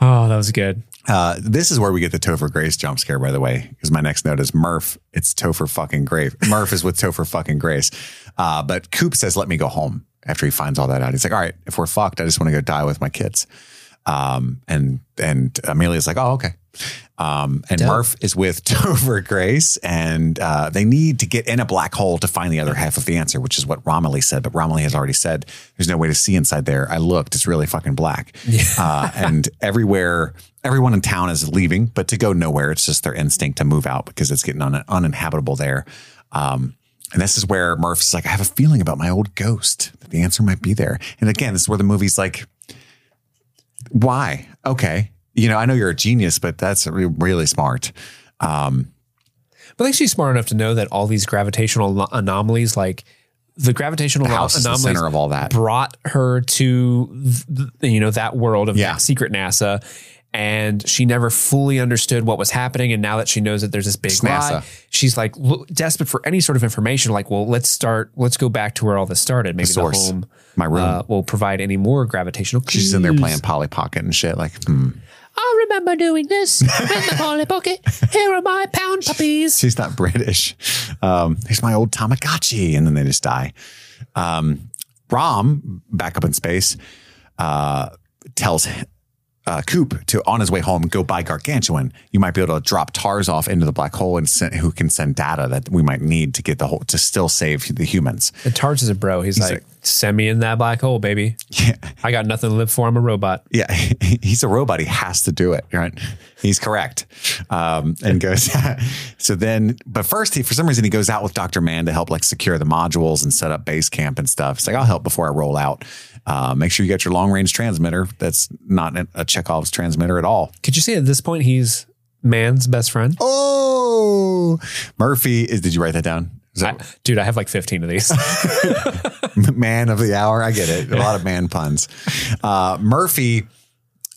oh, that was good. Uh, this is where we get the Topher Grace jump scare, by the way, because my next note is Murph. It's Topher fucking Grace. Murph is with Topher fucking Grace. Uh, but Coop says, let me go home after he finds all that out. He's like, all right, if we're fucked, I just want to go die with my kids. Um, and, and Amelia's like, oh, okay. Um, and Dope. Murph is with <laughs> Topher Grace and, uh, they need to get in a black hole to find the other half of the answer, which is what Romilly said. But Romilly has already said there's no way to see inside there. I looked, it's really fucking black. Uh, and everywhere, everyone in town is leaving, but to go nowhere, it's just their instinct to move out because it's getting un- uninhabitable there. Um, and this is where Murph's like, I have a feeling about my old ghost that the answer might be there. And again, this is where the movie's like, why? Okay. You know, I know you're a genius, but that's re- really smart. Um, But I think she's smart enough to know that all these gravitational anomalies, like the gravitational the house is the anomalies, center of all that. brought her to th- th- you know that world of Yeah. secret NASA. And she never fully understood what was happening. And now that she knows that there's this big It's lie, NASA. she's like desperate for any sort of information. Like, well, let's start. Let's go back to where all this started. Maybe the, source. home My room. uh, will provide any more gravitational. She's in there playing Polly Pocket and shit. Like, hmm. I remember doing this in the Polly Pocket. Here are my pound puppies. she's not British. Um, here's my old Tamagotchi. And then they just die. Um, Rom, back up in space, uh, tells uh, Coop to, on his way home, go buy Gargantua. You might be able to drop TARS off into the black hole and send, who can send data that we might need to get the whole, to still save the humans. And Tars is a bro. He's, He's like, like, Send me in that black hole, baby. Yeah. I got nothing to live for. I'm a robot. Yeah, <laughs> he's a robot. He has to do it, right? He's correct. Um, and goes, <laughs> so then, but first, he, for some reason, he goes out with Dr. Mann to help like secure the modules and set up base camp and stuff. It's like, I'll help before I roll out. Uh, make sure you get your long range transmitter. That's not a Chekhov's transmitter at all. Could you say at this point he's man's best friend? Oh, Murphy is, did you write that down? Is I, dude, I have like 15 of these. <laughs> <laughs> man of the hour? I get it. A lot of man puns. Uh, Murphy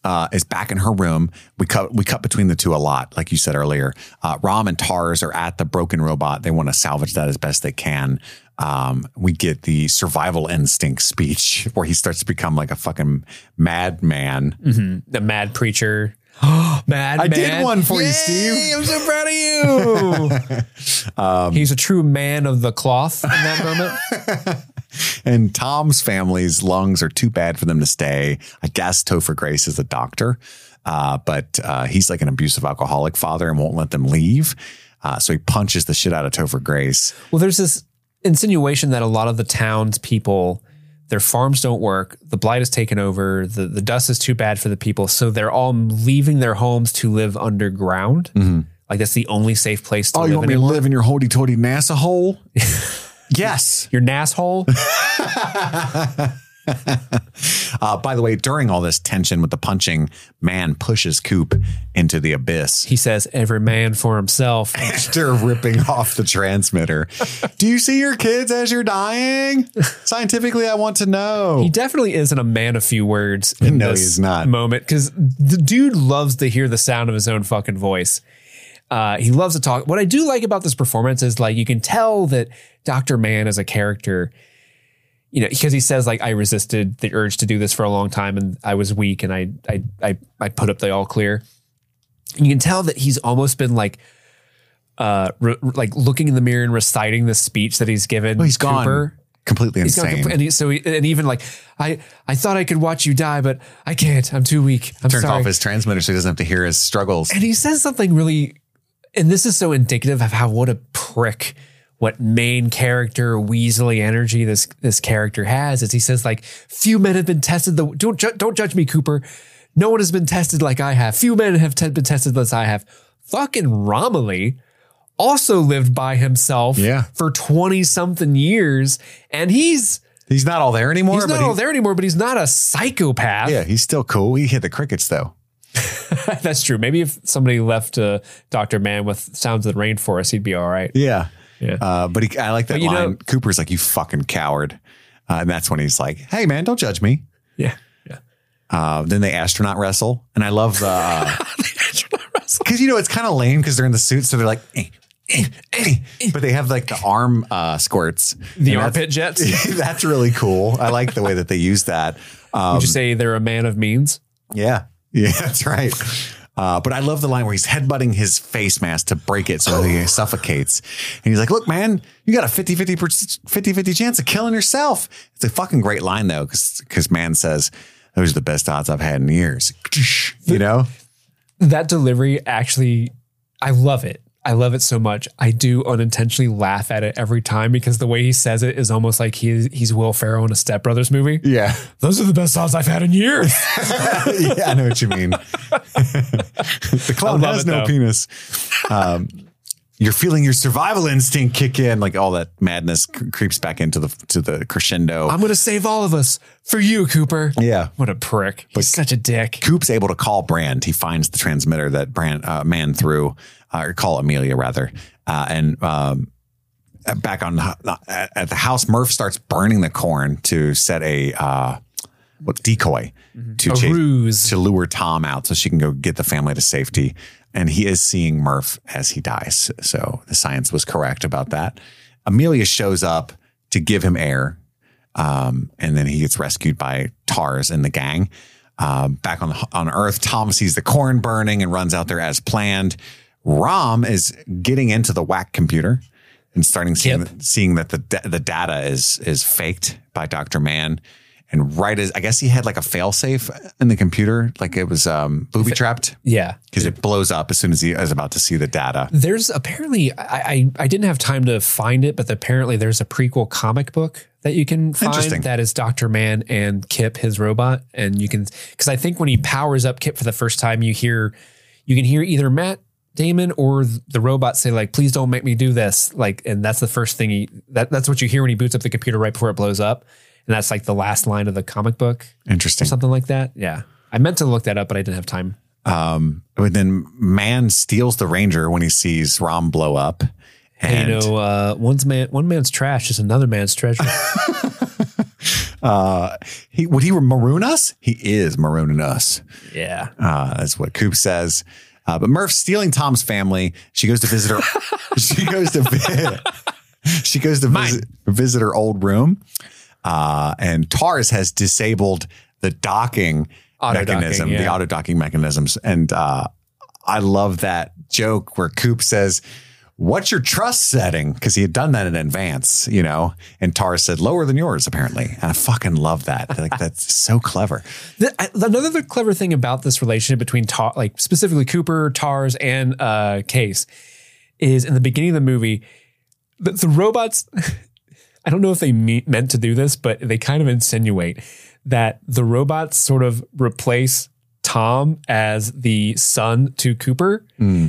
uh, is back in her room. We cut we cut between the two a lot, like you said earlier. Uh, Rom and Tars are at the broken robot. They want to salvage that as best they can. Um, we get the survival instinct speech <laughs> where he starts to become like a fucking madman. the mad preacher. <gasps> mad I did one for you, Steve. I'm so proud of you. <laughs> He's a true man of the cloth in that moment. <laughs> And Tom's family's lungs are too bad for them to stay. I guess Topher Grace is a doctor, uh, but uh, he's like an abusive alcoholic father and won't let them leave. Uh, so he punches the shit out of Topher Grace. Well, there's this insinuation that a lot of the town's people, their farms don't work, the blight has taken over, the, the dust is too bad for the people, so they're all leaving their homes to live underground. Mm-hmm. Like that's the only safe place to oh, live. Oh, live you want me anymore. to live in your hoity toity NASA hole? <laughs> yes. Your nasshole. <laughs> <laughs> Uh, by the way, during all this tension with the punching, man pushes Coop into the abyss. he says, "Every man for himself." <laughs> After ripping off the transmitter. <laughs> Do you see your kids as you're dying? Scientifically, I want to know. He definitely isn't a man of few words in No, this he's not. moment because the dude loves to hear the sound of his own fucking voice. Uh, he loves to talk. What I do like about this performance is like you can tell that Dr. Mann as a character, you know, because he says like I resisted the urge to do this for a long time and I was weak and I I I, I put up the all clear. And you can tell that he's almost been like uh re- like looking in the mirror and reciting the speech that he's given. Well, he's gone completely He's gone insane. and he, so he, and even like I I thought I could watch you die, but I can't. I'm too weak. I'm Turns sorry. off his transmitter so he doesn't have to hear his struggles. and he says something really, and this is so indicative of how what a prick, what main character Weasley energy this this character has. Is he says like few men have been tested. The don't ju- don't judge me, Cooper. No one has been tested like I have. Few men have te- been tested as I have. Fucking Romilly also lived by himself Yeah. for 20 something years and he's He's not all there anymore. He's not he- all there anymore, but he's not a psychopath. Yeah, he's still cool. He hit the crickets though. <laughs> That's true. Maybe if somebody left uh, Dr. Mann with Sounds of the Rainforest, he'd be all right. Yeah. Yeah. Uh, but he, I like that But line. know- Cooper's like, you fucking coward. Uh, and that's when he's like, hey, man, don't judge me. Yeah. Yeah. Uh, then they astronaut wrestle. And I love the, <laughs> because, you know, it's kind of lame because they're in the suit. So they're like, eh, eh, eh, but they have like the arm uh, squirts. The armpit jets. <laughs> that's really cool. I like the way that they use that. Um, Would you say they're a man of means? Yeah. <laughs> Yeah, that's right. Uh, but I love the line where he's headbutting his face mask to break it so he <sighs> suffocates. And he's like, look, man, you got a 50 50, 50, 50 chance of killing yourself. It's a fucking great line, though, because man says, those are the best odds I've had in years. <laughs> You know? That delivery actually, I love it. I love it so much. I do unintentionally laugh at it every time because the way he says it is almost like he, he's Will Ferrell in a Step Brothers movie. Yeah. Those are the best odds I've had in years. <laughs> yeah, I know what you mean. <laughs> the clown has it, no though. penis. Um, you're feeling your survival instinct kick in, like all that madness cr- creeps back into the to the crescendo. I'm going to save all of us for you, Cooper. yeah, What a prick. He's such a dick. Coop's able to call Brand. He finds the transmitter that Brand uh, man threw, or call Amelia rather, uh, and um, back on the, at at the house. Murph starts burning the corn to set a uh, what decoy to A chase ruse. to lure Tom out so she can go get the family to safety. And he is seeing Murph as he dies. So the science was correct about that. Amelia shows up to give him air. Um, and then he gets rescued by Tars and the gang. Um, back on on Earth, Tom sees the corn burning and runs out there as planned. Rom is getting into the whack computer and starting seeing, Yep. seeing that the the data is is faked by Doctor Mann, And right as I guess he had like a failsafe in the computer, like it was um, booby trapped Yeah. because it blows up as soon as he is about to see the data. There's apparently I, I I didn't have time to find it, but apparently there's a prequel comic book that you can find that is Doctor Mann and Kip, his robot, and you can because I think when he powers up Kip for the first time, you hear you can hear either Matt Damon or the robot say like, "Please don't make me do this," like, and that's the first thing he that that's what you hear when he boots up the computer right before it blows up, and that's like the last line of the comic book Interesting. or something like that. Yeah, I meant to look that up, but I didn't have time. Um, but then Mann steals the Ranger when he sees Rom blow up. And, you know, uh, one's man, one man's trash is another man's treasure. <laughs> uh, he would he maroon us? He is marooning us. yeah. Uh, that's what Coop says. Uh, but Murph's stealing Tom's family. She goes to visit her. <laughs> she goes to vi- she goes to visit, visit her old room. Uh, and Tars has disabled the docking Auto-docking, mechanism, the auto docking mechanisms. And uh, I love that joke where Coop says, What's your trust setting? Because he had done that in advance, you know. And Tars said, Lower than yours, apparently. And I fucking love that. Like, that's <laughs> so clever. The, I- another clever thing about this relationship between Tar, like specifically Cooper, Tars, and uh, Case is in the beginning of the movie, the, the robots. <laughs> I don't know if they me- meant to do this, but they kind of insinuate that the robots sort of replace Tom as the son to Cooper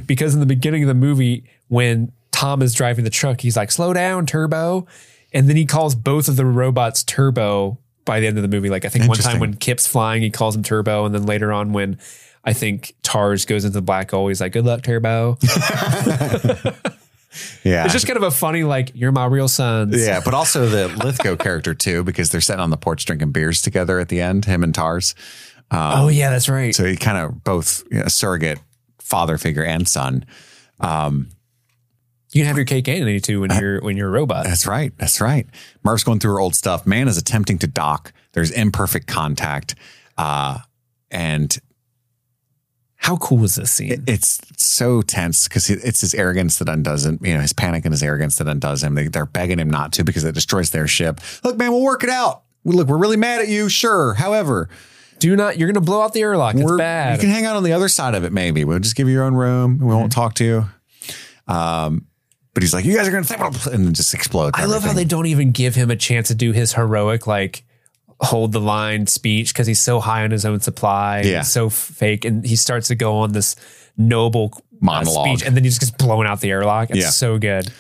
because in the beginning of the movie, when Tom is driving the truck, he's like, "Slow down, Turbo," and then he calls both of the robots Turbo by the end of the movie. Like I think one time when Kip's flying, he calls him Turbo, and then later on when I think Tars goes into the black hole, he's like, "Good luck, Turbo." <laughs> Yeah. It's just kind of a funny, like, "You're my real sons." Yeah, but also the Lithgow character too, because they're sitting on the porch drinking beers together at the end, him and Tars. Um, oh yeah, that's right. So he kind of both you know, surrogate father figure and son. Um, you can have your cake and eat it too when you're when you're a robot. That's right. That's right. Murph's going through her old stuff. Mann is attempting to dock. There's imperfect contact. Uh, and How cool is this scene? it's so tense because it's his arrogance that undoes him. You know, his panic and his arrogance that undoes him. They, they're begging him not to because it destroys their ship. Look, man, we'll work it out. Look, we're really mad at you. Sure. However, Do not. You're gonna blow out the airlock. It's bad. you can hang out on the other side of it. Maybe we'll just give you your own room. We won't talk to you. Um, but he's like, you guys are going to, and it just explodes. I love how they don't even give him a chance to do his heroic like hold the line speech because he's so high on his own supply. Yeah. and so fake, and he starts to go on this noble uh, Monologue. speech, and then he just gets blown out the airlock. It's Yeah. so good.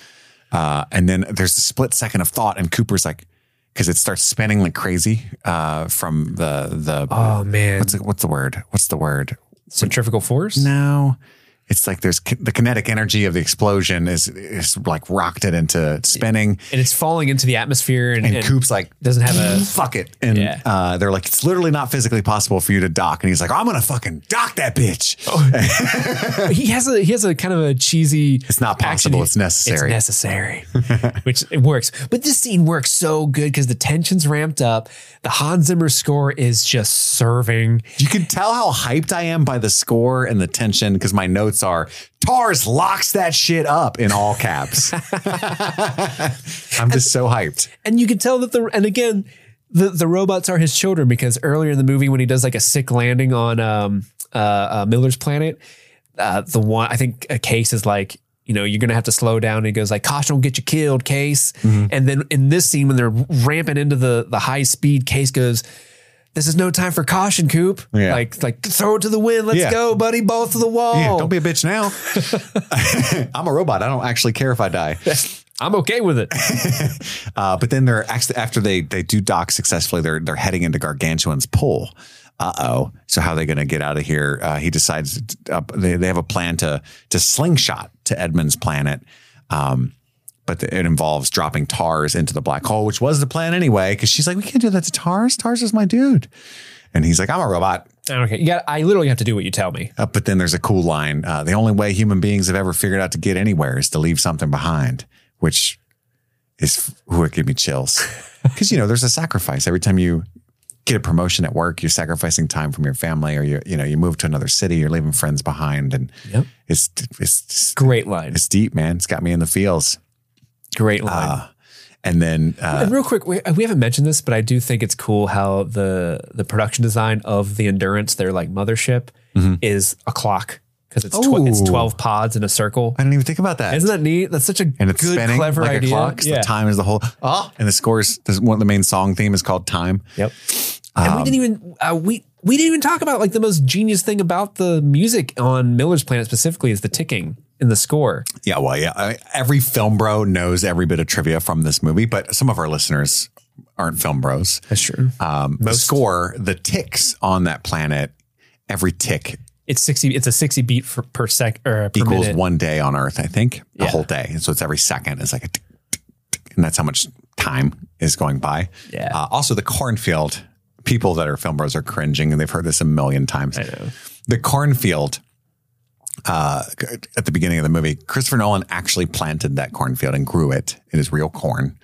Uh, and then there's a split second of thought, and Cooper's like, because it starts spinning like crazy uh, from the the Oh man, what's the, what's the word? What's the word? centrifugal force. No, it's like there's the kinetic energy of the explosion is is like rocked it into spinning, and it's falling into the atmosphere, and, and and Coop's like. doesn't have a. <laughs> Fuck it. And Yeah. uh, they're like, it's literally not physically possible for you to dock. And he's like, I'm going to fucking dock that bitch. <laughs> he has a he has a kind of a cheesy. It's not possible. It's necessary. It's necessary, <laughs> which it works. But this scene works so good because the tension's ramped up. The Hans Zimmer score is just serving. You can tell how hyped I am by the score and the tension because my notes are Tars locks that shit up in all caps. <laughs> I'm just so hyped. and you can tell that the and again the the robots are his children because earlier in the movie when he does like a sick landing on um uh, uh Miller's planet, uh the one I think a case is like. You know, you're gonna have to slow down. And he goes like, "Caution, will get you killed, Case." And then in this scene, when they're ramping into the the high speed, Case goes, "This is no time for caution, Coop. Yeah. Like, like throw it to the wind. Let's Yeah. go, buddy. Both to the wall. Yeah, don't be a bitch now. <laughs> <laughs> I'm a robot. I don't actually care if I die. <laughs> I'm okay with it. Uh, but then they're actually after they they do dock successfully, they're they're heading into Gargantua's pool. Uh oh. So how are they going to get out of here? Uh, he decides uh, they they have a plan to to slingshot to Edmunds' planet. Um, but the, it involves dropping Tars into the black hole, which was the plan anyway. Because she's like, we can't do that to Tars. Tars is my dude, and he's like, I'm a robot. Okay, you got. I literally have to do what you tell me. Uh, but then there's a cool line. Uh, the only way human beings have ever figured out to get anywhere is to leave something behind, which is who it gave me chills. <laughs> Because you know, there's a sacrifice every time you get a promotion at work. You're sacrificing time from your family, or you you know you move to another city. You're leaving friends behind, and Yep. it's it's Great line. it's deep, man. It's got me in the feels. Great line. And then uh, And real quick, we, we haven't mentioned this, but I do think it's cool how the the production design of the Endurance, their like mothership, is a clock because it's tw- it's twelve pods in a circle. I didn't even think about that. Isn't that neat? That's such a and it's good, spinning clever like idea. a clock. Yeah. The time is the whole. Oh, and the scores. This one. The main song theme is called "Time." Yep. and Um, we didn't even uh, we we didn't even talk about like the most genius thing about the music on Miller's Planet specifically is the ticking in the score. Yeah, well, yeah. I, every film bro knows every bit of trivia from this movie, but some of our listeners aren't film bros. That's true. Um, the score, the ticks on that planet, every tick It's sixty. It's a sixty beat for, per sec or per equals minute. one day on Earth. I think the Yeah. whole day, and so it's every second. It's like a, tick, tick, tick, and that's how much time is going by. Yeah. Uh, also, the cornfield. People that are film bros are cringing, and they've heard this a million times. I know. the cornfield uh, at the beginning of the movie, Christopher Nolan actually planted that cornfield and grew it. It is real corn.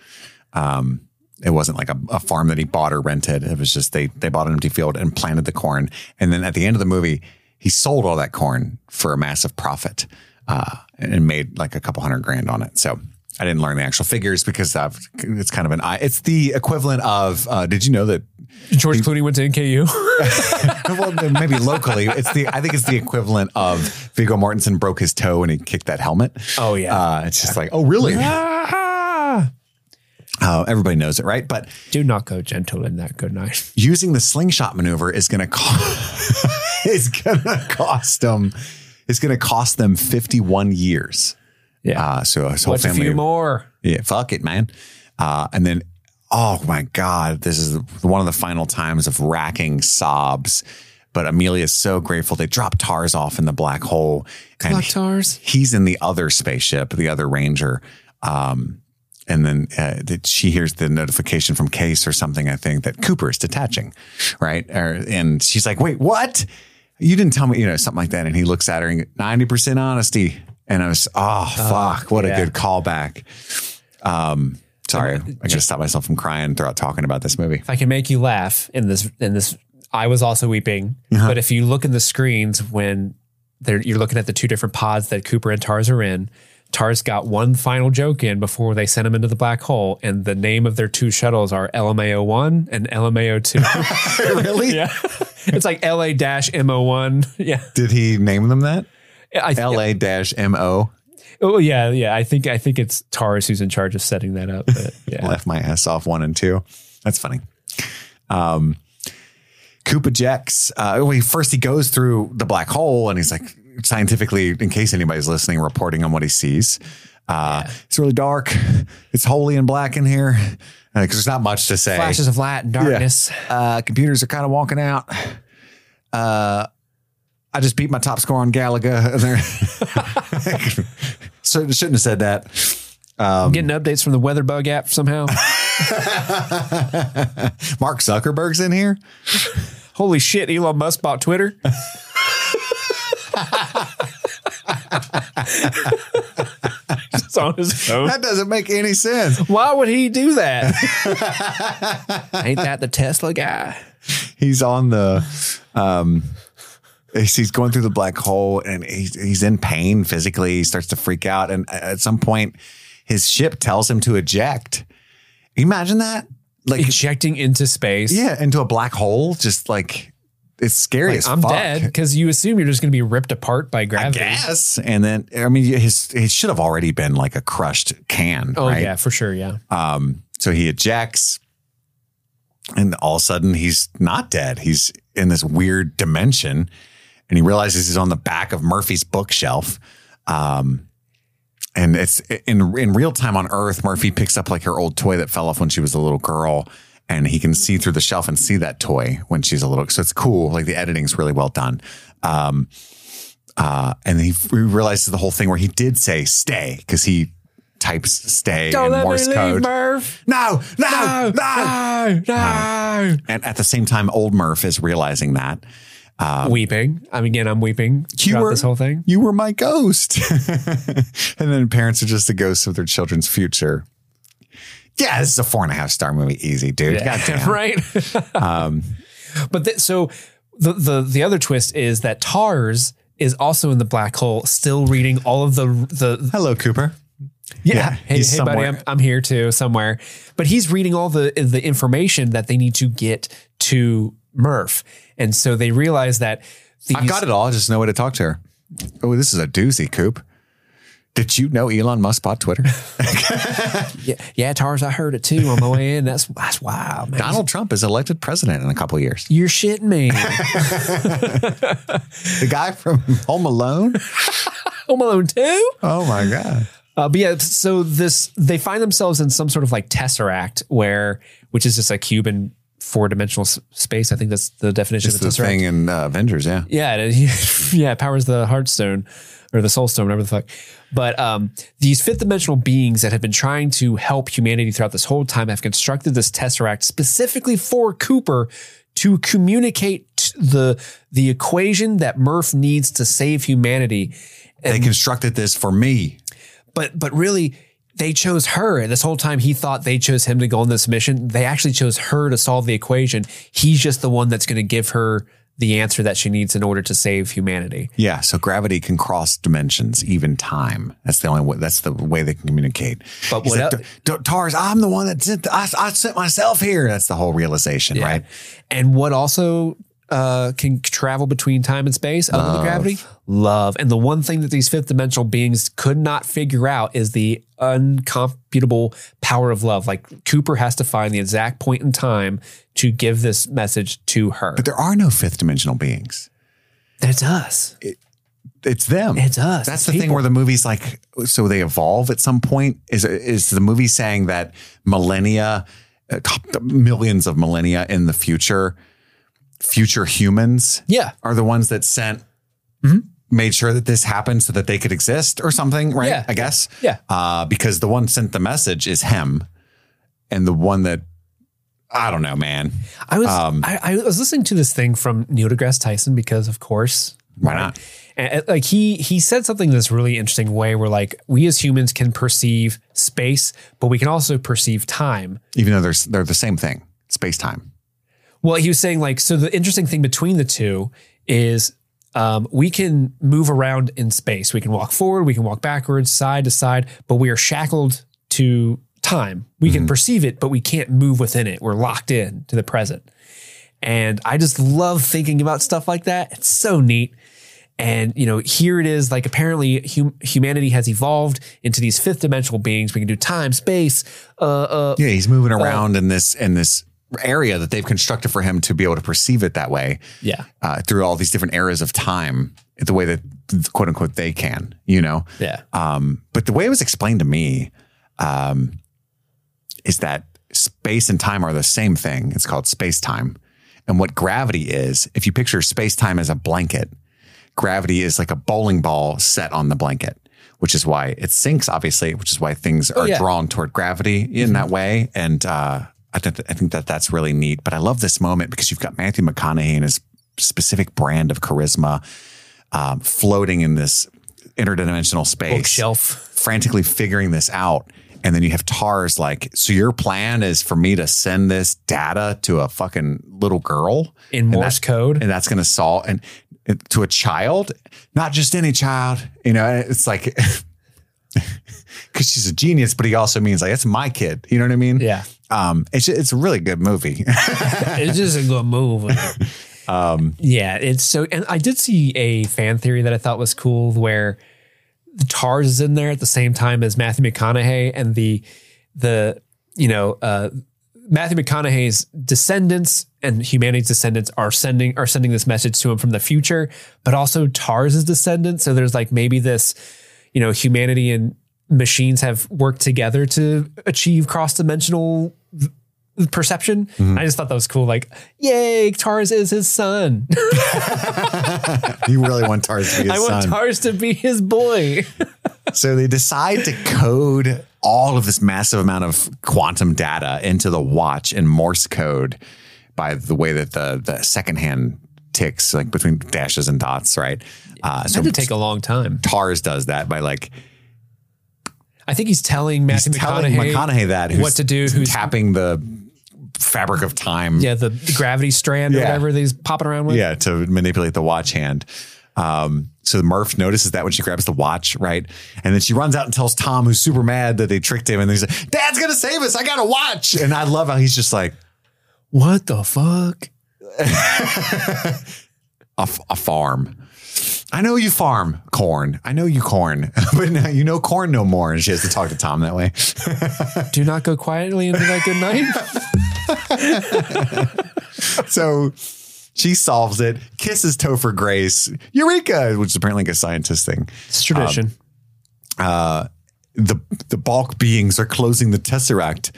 Um, it wasn't like a, a farm that he bought or rented. It was just they they bought an empty field and planted the corn. And then at the end of the movie, he sold all that corn for a massive profit uh, and made like a couple hundred grand on it. So I didn't learn the actual figures because I've, it's kind of an it's the equivalent of. Uh, did you know that George Clooney went to NKU. <laughs> well, maybe locally, it's the. I think it's the equivalent of Viggo Mortensen broke his toe and he kicked that helmet. Oh, yeah. uh, it's just like, oh really? Ah! Uh, everybody knows it, right? But Do not go gentle in that good night. <laughs> using the slingshot maneuver is going to <laughs> cost. is going to cost them. It's going to cost them fifty-one years. Yeah. Uh, so his whole What's a few more? Yeah, fuck it, man. Uh, and then, oh my God, this is one of the final times of racking sobs. But Amelia is so grateful. They drop Tars off in the black hole. And Clock tars. he's in the other spaceship, the other Ranger. Um, and then uh, that she hears the notification from Case or something, I think, that Cooper is detaching, right? Or, and she's like, wait, what? You didn't tell me, you know, something like that. And he looks at her and 90% honesty. And I was, oh, fuck, what yeah. a good callback. Um, sorry, I gotta stop myself from crying throughout talking about this movie. If I can make you laugh in this, in this, I was also weeping. Uh-huh. But if you look in the screens when they're, you're looking at the two different pods that Cooper and Tars are in, Tars got one final joke in before they sent him into the black hole, and the name of their two shuttles are LMAO one and LMAO two. <laughs> really? <laughs> yeah, it's like LA dash MO one. <laughs> Yeah, Did he name them that? I, LA dash MO. Oh yeah, yeah. I think I think it's Tars who's in charge of setting that up. But <laughs> yeah, left my ass off one and two. That's funny. Um, Coop ejects. Uh, well, he, first he goes through the black hole and he's like scientifically, in case anybody's listening, reporting on what he sees. Uh, It's really dark. It's holy and black in here because there's not much to say. flashes of light and darkness. Uh, computers are kind of walking out. I just beat my top score on Galaga. <laughs> <laughs> shouldn't have said that. Getting updates from the Weather Bug app somehow. <laughs> Mark Zuckerberg's in here. Holy shit! Elon Musk bought Twitter. Just on his phone. That doesn't make any sense. Why would he do that? Ain't that the Tesla guy? He's on the, um, he's going through the black hole and he's, he's in pain physically. He starts to freak out. And at some point, his ship tells him to eject. Imagine that? Like, Ejecting into space. yeah, into a black hole. Just like, it's scary as I'm fuck. dead because you assume you're just going to be ripped apart by gravity. guess. And then, I mean, his, he should have already been like a crushed can. Oh right? yeah, for sure. Yeah. Um, so he ejects, and all of a sudden he's not dead. He's in this weird dimension, and he realizes he's on the back of Murphy's bookshelf. Um, and it's in in real time on Earth. Murphy picks up like her old toy that fell off when she was a little girl, and he can see through the shelf and see that toy when she's a little. So it's cool. Like the editing's really well done. Um, uh, and he, he realizes the whole thing where he did say "stay" because he types "stay" in Morse code. Murph. No, no, no. no, no. And at the same time, old Murph is realizing that Um, weeping. I mean, again, I'm weeping throughout this whole thing. You were my ghost. <laughs> and then parents are just the ghosts of their children's future. Yeah, this is a four and a half star movie. Easy, dude. <laughs> Goddamn. right. <laughs> Um, but th- so the, the the other twist is that Tars is also in the black hole, still reading all of the the Hello, Cooper. Yeah. Hey, he's hey buddy. I'm, I'm here too somewhere. But he's reading all the the information that they need to get to Murph. And so they realize that these, I've got it all. I just know way to talk to her. Oh, this is a doozy, Coop. Did you know Elon Musk bought Twitter? <laughs> yeah, yeah, Tars, I heard it too on my way in. That's that's wild, man. Donald Trump is elected president in a couple of years. You're shitting me. <laughs> <laughs> The guy from Home Alone. Home Alone 2? Oh my god. Uh, but yeah, so this they find themselves in some sort of like tesseract where, which is just a cube in four dimensional s- space. I think that's the definition It's of the tesseract. thing in uh, Avengers, yeah. Yeah, it, <laughs> yeah, it powers the Heartstone or the Soul Stone, whatever the fuck. But um, these fifth dimensional beings that have been trying to help humanity throughout this whole time have constructed this tesseract specifically for Cooper to communicate the the equation that Murph needs to save humanity. They constructed this for me. But but really, they chose her. This whole time, he thought they chose him to go on this mission. They actually chose her to solve the equation. He's just the one that's going to give her the answer that she needs in order to save humanity. Yeah, so gravity can cross dimensions, even time. That's the only way. That's the way they can communicate. But He's what like, el- "D- D- Tars, I'm the one that sent. I, I sent myself here. That's the whole realization, right? And what also uh, can travel between time and space other than gravity? Love. And the one thing that these fifth dimensional beings could not figure out is the uncomputable power of love. Like Cooper has to find the exact point in time to give this message to her. But there are no fifth dimensional beings. That's us. It's them. It's us. That's It's the thing where the movie's like, so they evolve at some point. Is is the movie saying that millennia, uh, millions of millennia in the future, future humans Yeah. are the ones that sent, made sure that this happened so that they could exist or something, right? Yeah. I guess. Yeah. Uh, because the one sent the message is him, and the one that I don't know, man. I was Um, I, I was listening to this thing from Neil deGrasse Tyson because of course Why not? And like he he said something in this really interesting way where like we as humans can perceive space, but we can also perceive time. Even though they're they're the same thing, space time. Well, he was saying like so the interesting thing between the two is um, we can move around in space. We can walk forward, we can walk backwards, side to side, but we are shackled to time. We can perceive it, but we can't move within it. We're locked in to the present. And I just love thinking about stuff like that. It's so neat. And you know, here it is. Like apparently, hum- humanity has evolved into these fifth dimensional beings. We can do time, space. Uh, uh, Yeah, he's moving around in this in this area that they've constructed for him to be able to perceive it that way. yeah, uh, through all these different eras of time, the way that quote unquote they can, you know. yeah, Um, but the way it was explained to me um, is that space and time are the same thing. It's called space time. And what gravity is, if you picture space time as a blanket, gravity is like a bowling ball set on the blanket, which is why it sinks, obviously, which is why things are yeah. drawn toward gravity in that way. And uh, I, think I think that that's really neat. But I love this moment because you've got Matthew McConaughey and his specific brand of charisma um, floating in this interdimensional space bookshelf. frantically figuring this out. And then you have Tars like, so your plan is for me to send this data to a fucking little girl In Morse code? and that's going to solve and, and to a child, not just any child. You know, it's like <laughs> because she's a genius, but he also means like it's my kid. You know what I mean? Yeah, Um, it's it's a really good movie. <laughs> it's just a good movie. <laughs> um, yeah, it's so. And I did see a fan theory that I thought was cool, where the Tars is in there at the same time as Matthew McConaughey, and the the you know uh, Matthew McConaughey's descendants and humanity's descendants are sending are sending this message to him from the future, but also Tars's descendants. So there's like maybe this, you know, humanity and machines have worked together to achieve cross dimensional perception. I just thought that was cool. Like, yay, Tars is his son. <laughs> you really want Tars to be his I want. Tars to be his boy. <laughs> So they decide to code all of this massive amount of quantum data into the watch in Morse code by the way that the the second hand ticks, like between dashes and dots, right? Uh, so it take a long time. Tars does that by like I think he's telling Matthew he's telling McConaughey, McConaughey that what to do. Who's tapping the fabric of time, yeah, the, the gravity strand or whatever that he's popping around with. yeah, to manipulate the watch hand. Um, So Murph notices that when she grabs the watch, right? And then she runs out and tells Tom, who's super mad that they tricked him. And he's like, Dad's going to save us. I got a watch. And I love how he's just like, What the fuck? <laughs> a, f- a farm. I know you farm corn. I know you corn, <laughs> but now you know corn no more. And she has to talk to Tom that way. <laughs> Do not go quietly into that good night. <laughs> so she solves it, kisses Topher Grace, Eureka, which is apparently like a scientist thing. It's tradition. Uh, the the bulk beings are closing the tesseract,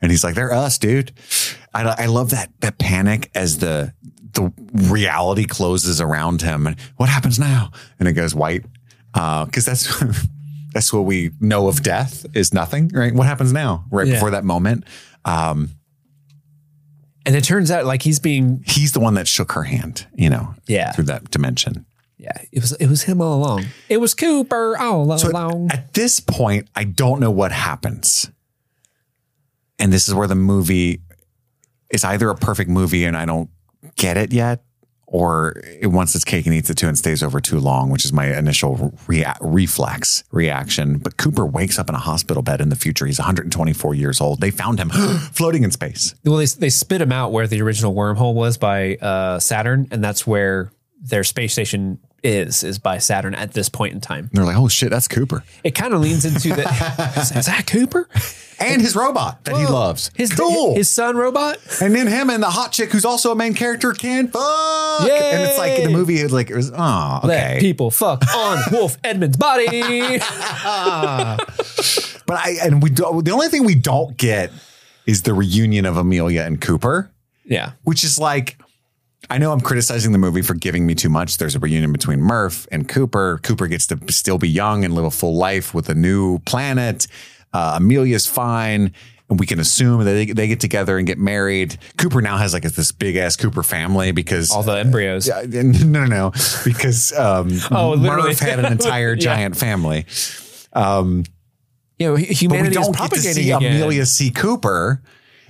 and he's like, "They're us, dude." I, I love that that panic as the the reality closes around him. And what happens now? And it goes white because that's <laughs> that's what we know of death is nothing, right? What happens now? Right Yeah. before that moment. Um, and it turns out like he's being he's the one that shook her hand, you know, Yeah. through that dimension. Yeah. It was it was him all along. It was Cooper all So along. at this point, I don't know what happens. And this is where the movie is either a perfect movie and I don't get it yet, or wants its cake and eats it too and stays over too long, which is my initial rea- reflex reaction. But Cooper wakes up in a hospital bed in the future. He's 124 years old. They found him <gasps> floating in space. well, they they spit him out where the original wormhole was by uh, Saturn, and that's where their space station is is by Saturn at this point in time. And they're like, oh shit, that's Cooper. It kind of leans into the <laughs> is, is that Cooper? And his robot that he loves. His cool. his son robot. And then him and the hot chick who's also a main character can fuck. And it's like the Yay. movie is like, it was, oh, Let okay. people fuck on <laughs> Wolf Edmunds' body. <laughs> But I, and we do, the only thing we don't get is the reunion of Amelia and Cooper, yeah. which is like, I know I'm criticizing the movie for giving me too much. There's a reunion between Murph and Cooper. Cooper gets to still be young and live a full life with a new planet. Uh, Amelia's fine. And we can assume that they, they get together and get married. Cooper now has like this big ass Cooper family because All the embryos. Yeah, <laughs> no, no, no, because um, Oh, literally. Murph had an entire <laughs> Yeah. giant family. You know, hu- But we humanity is don't get to propagating see again. Amelia C. Cooper.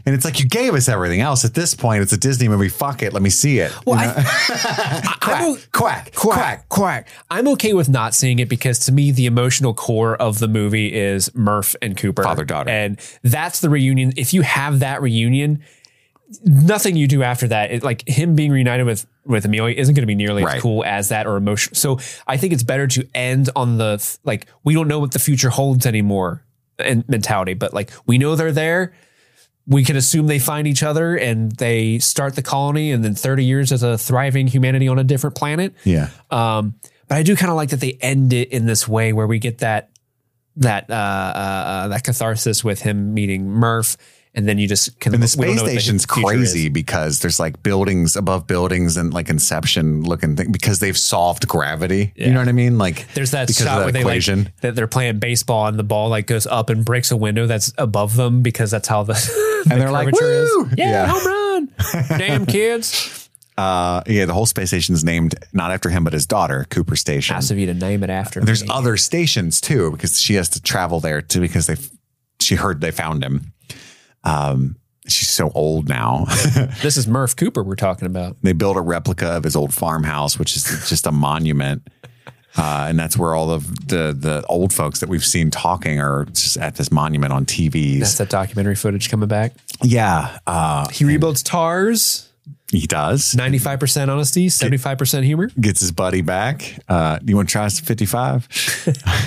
And it's like you gave us everything else. At this point, it's a Disney movie. Fuck it, let me see it. Well, You know? <laughs> I, quack, o- quack, quack, quack. I'm okay with not seeing it because to me, the emotional core of the movie is Murph and Cooper, Father, daughter. and that's the reunion. If you have that reunion, nothing you do after that, it, like him being reunited with with Amelia, isn't going to be nearly Right. as cool as that or emotional. So I think it's better to end on the like we don't know what the future holds anymore and mentality, but like we know they're there. We can assume they find each other and they start the colony, and then 30 years as a thriving humanity on a different planet. Yeah. Um, but I do kind of like that they end it in this way where we get that that uh, uh, uh, that catharsis with him meeting Murph, and then you just can. And the space what the station's crazy is. because there's like buildings above buildings and like Inception looking thing because they've solved gravity. You know what I mean? Like There's that shot where they equation. like that they're playing baseball and the ball like goes up and breaks a window that's above them because that's how the, the And they're like, "Woo!" is. Yeah, Yeah. home run! <laughs> Damn kids! uh, yeah, the whole space station is named not after him but his daughter, Cooper Station. Has to be to name it after. Him. There's me. other stations too because she has to travel there too because they she heard they found him. Um, she's so old now. <laughs> This is Murph Cooper we're talking about. they built a replica of his old farmhouse, which is just a monument. Uh, and that's where all of the the old folks that we've seen talking are just at this monument on TVs. That's that documentary footage coming back. yeah, uh, He rebuilds TARS. he does. 95% honesty, 75% humor. Gets his buddy back. Uh, you want to try 55?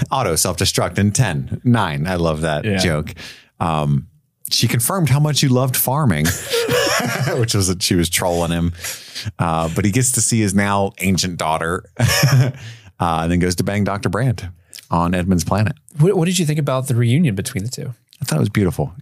<laughs> Auto self destruct in 10, 9. I love that Yeah. joke. Um, she confirmed how much you loved farming, <laughs> which was that she was trolling him. Uh, but he gets to see his now ancient daughter, <laughs> uh, and then goes to bang Dr. Brand on Edmunds' planet. What, what did you think about the reunion between the two? I thought it was beautiful.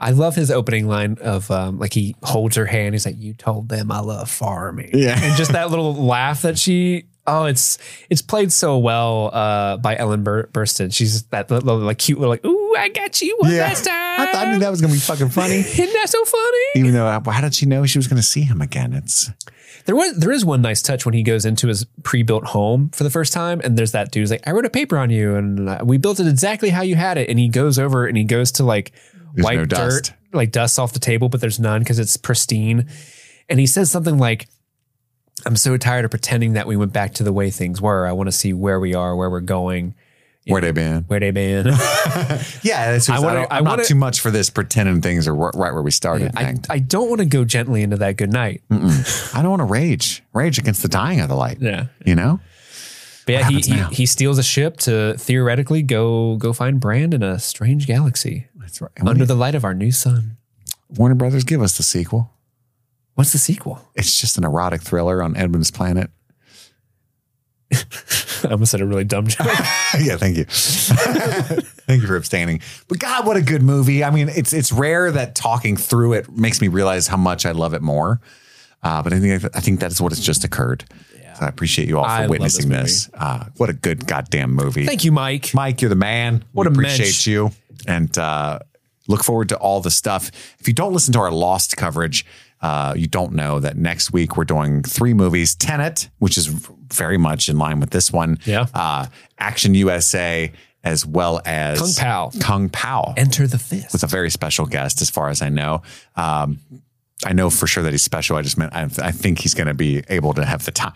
I love his opening line of um, like he holds her hand. He's like, "You told them I love farming." Yeah. and just <laughs> that little laugh that she. Oh, it's it's played so well uh, by Ellen Bur- Burstyn. She's that little like cute little like, "Ooh, I got you one last time." I, thought, I knew that was going to be fucking funny. <laughs> Isn't that so funny? Even though, how did she know she was going to see him again? It's There was there is one nice touch when he goes into his pre-built home for the first time, and there's that dude's like, "I wrote a paper on you, and uh, we built it exactly how you had it." And he goes over and he goes to like There's wipe no dirt, dust. like dust off the table, but there's none because it's pristine. And he says something like, I'm so tired of pretending that we went back to the way things were. I want to see where we are, where we're going, Where they been? where they been. <laughs> Yeah, that's I wanna- wanna, I I'm wanna- not too much for this pretending things are right where we started. I, thing. I don't want to go gently into that good night. I don't want to rage, rage against the dying of the light. Yeah. You know, But yeah, he, he, he steals a ship to theoretically go go find Brand in a strange galaxy that's right. under the light of our new sun. Warner Brothers, give us the sequel. What's the sequel? It's just an erotic thriller on Edmunds' planet. <laughs> I almost said a really dumb joke. <laughs> yeah, thank you. <laughs> thank you for abstaining. But God, what a good movie. I mean, it's it's rare that talking through it makes me realize how much I love it more. Uh, but I think I think that is what has just occurred. So I appreciate you all for I witnessing this this. Uh, what a good goddamn movie. Thank you, Mike. Mike, you're the man. What we appreciate mensch. you. And uh, look forward to all the stuff. If you don't listen to our Lost coverage, uh, you don't know that next week we're doing three movies Tenet, which is very much in line with this one. Yeah. Uh, Action USA, as well as Kung Pao. Kung Pao Enter the fist. with a very special guest, as far as I know. Um, I know for sure that he's special. I just meant I, I think he's going to be able to have the time.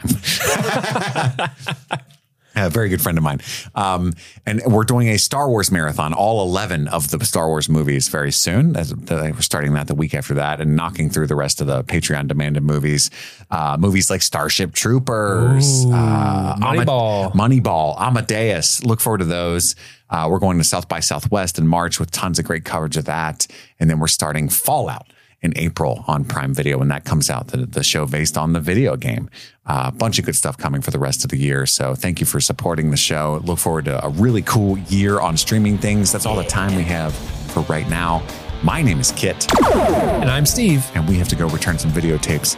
<laughs> a very good friend of mine. Um, and we're doing a Star Wars marathon, all 11 of the Star Wars movies very soon. As, the, we're starting that the week after that and knocking through the rest of the Patreon demanded movies. Uh, movies like Starship Troopers, uh, Ama- Moneyball. Moneyball, Amadeus. Look forward to those. Uh, we're going to South by Southwest in March with tons of great coverage of that. And then we're starting Fallout in April on Prime Video when that comes out, the, the show based on the video game. Uh, a bunch of good stuff coming for the rest of the year. So thank you for supporting the show. Look forward to a really cool year on streaming things. That's all the time we have for right now. My name is Kit, and I'm Steve. and we have to go return some videotapes,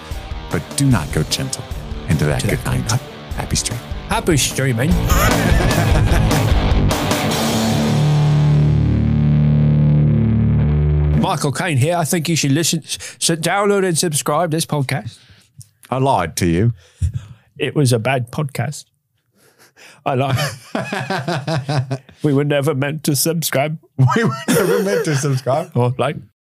but do not go gentle into that good night. Happy stream. Happy streaming. <laughs> Michael Caine here. I think you should listen, should download and subscribe this podcast. I lied to you. It was a bad podcast. I lied. <laughs> we were never meant to subscribe We were never meant to subscribe. or like.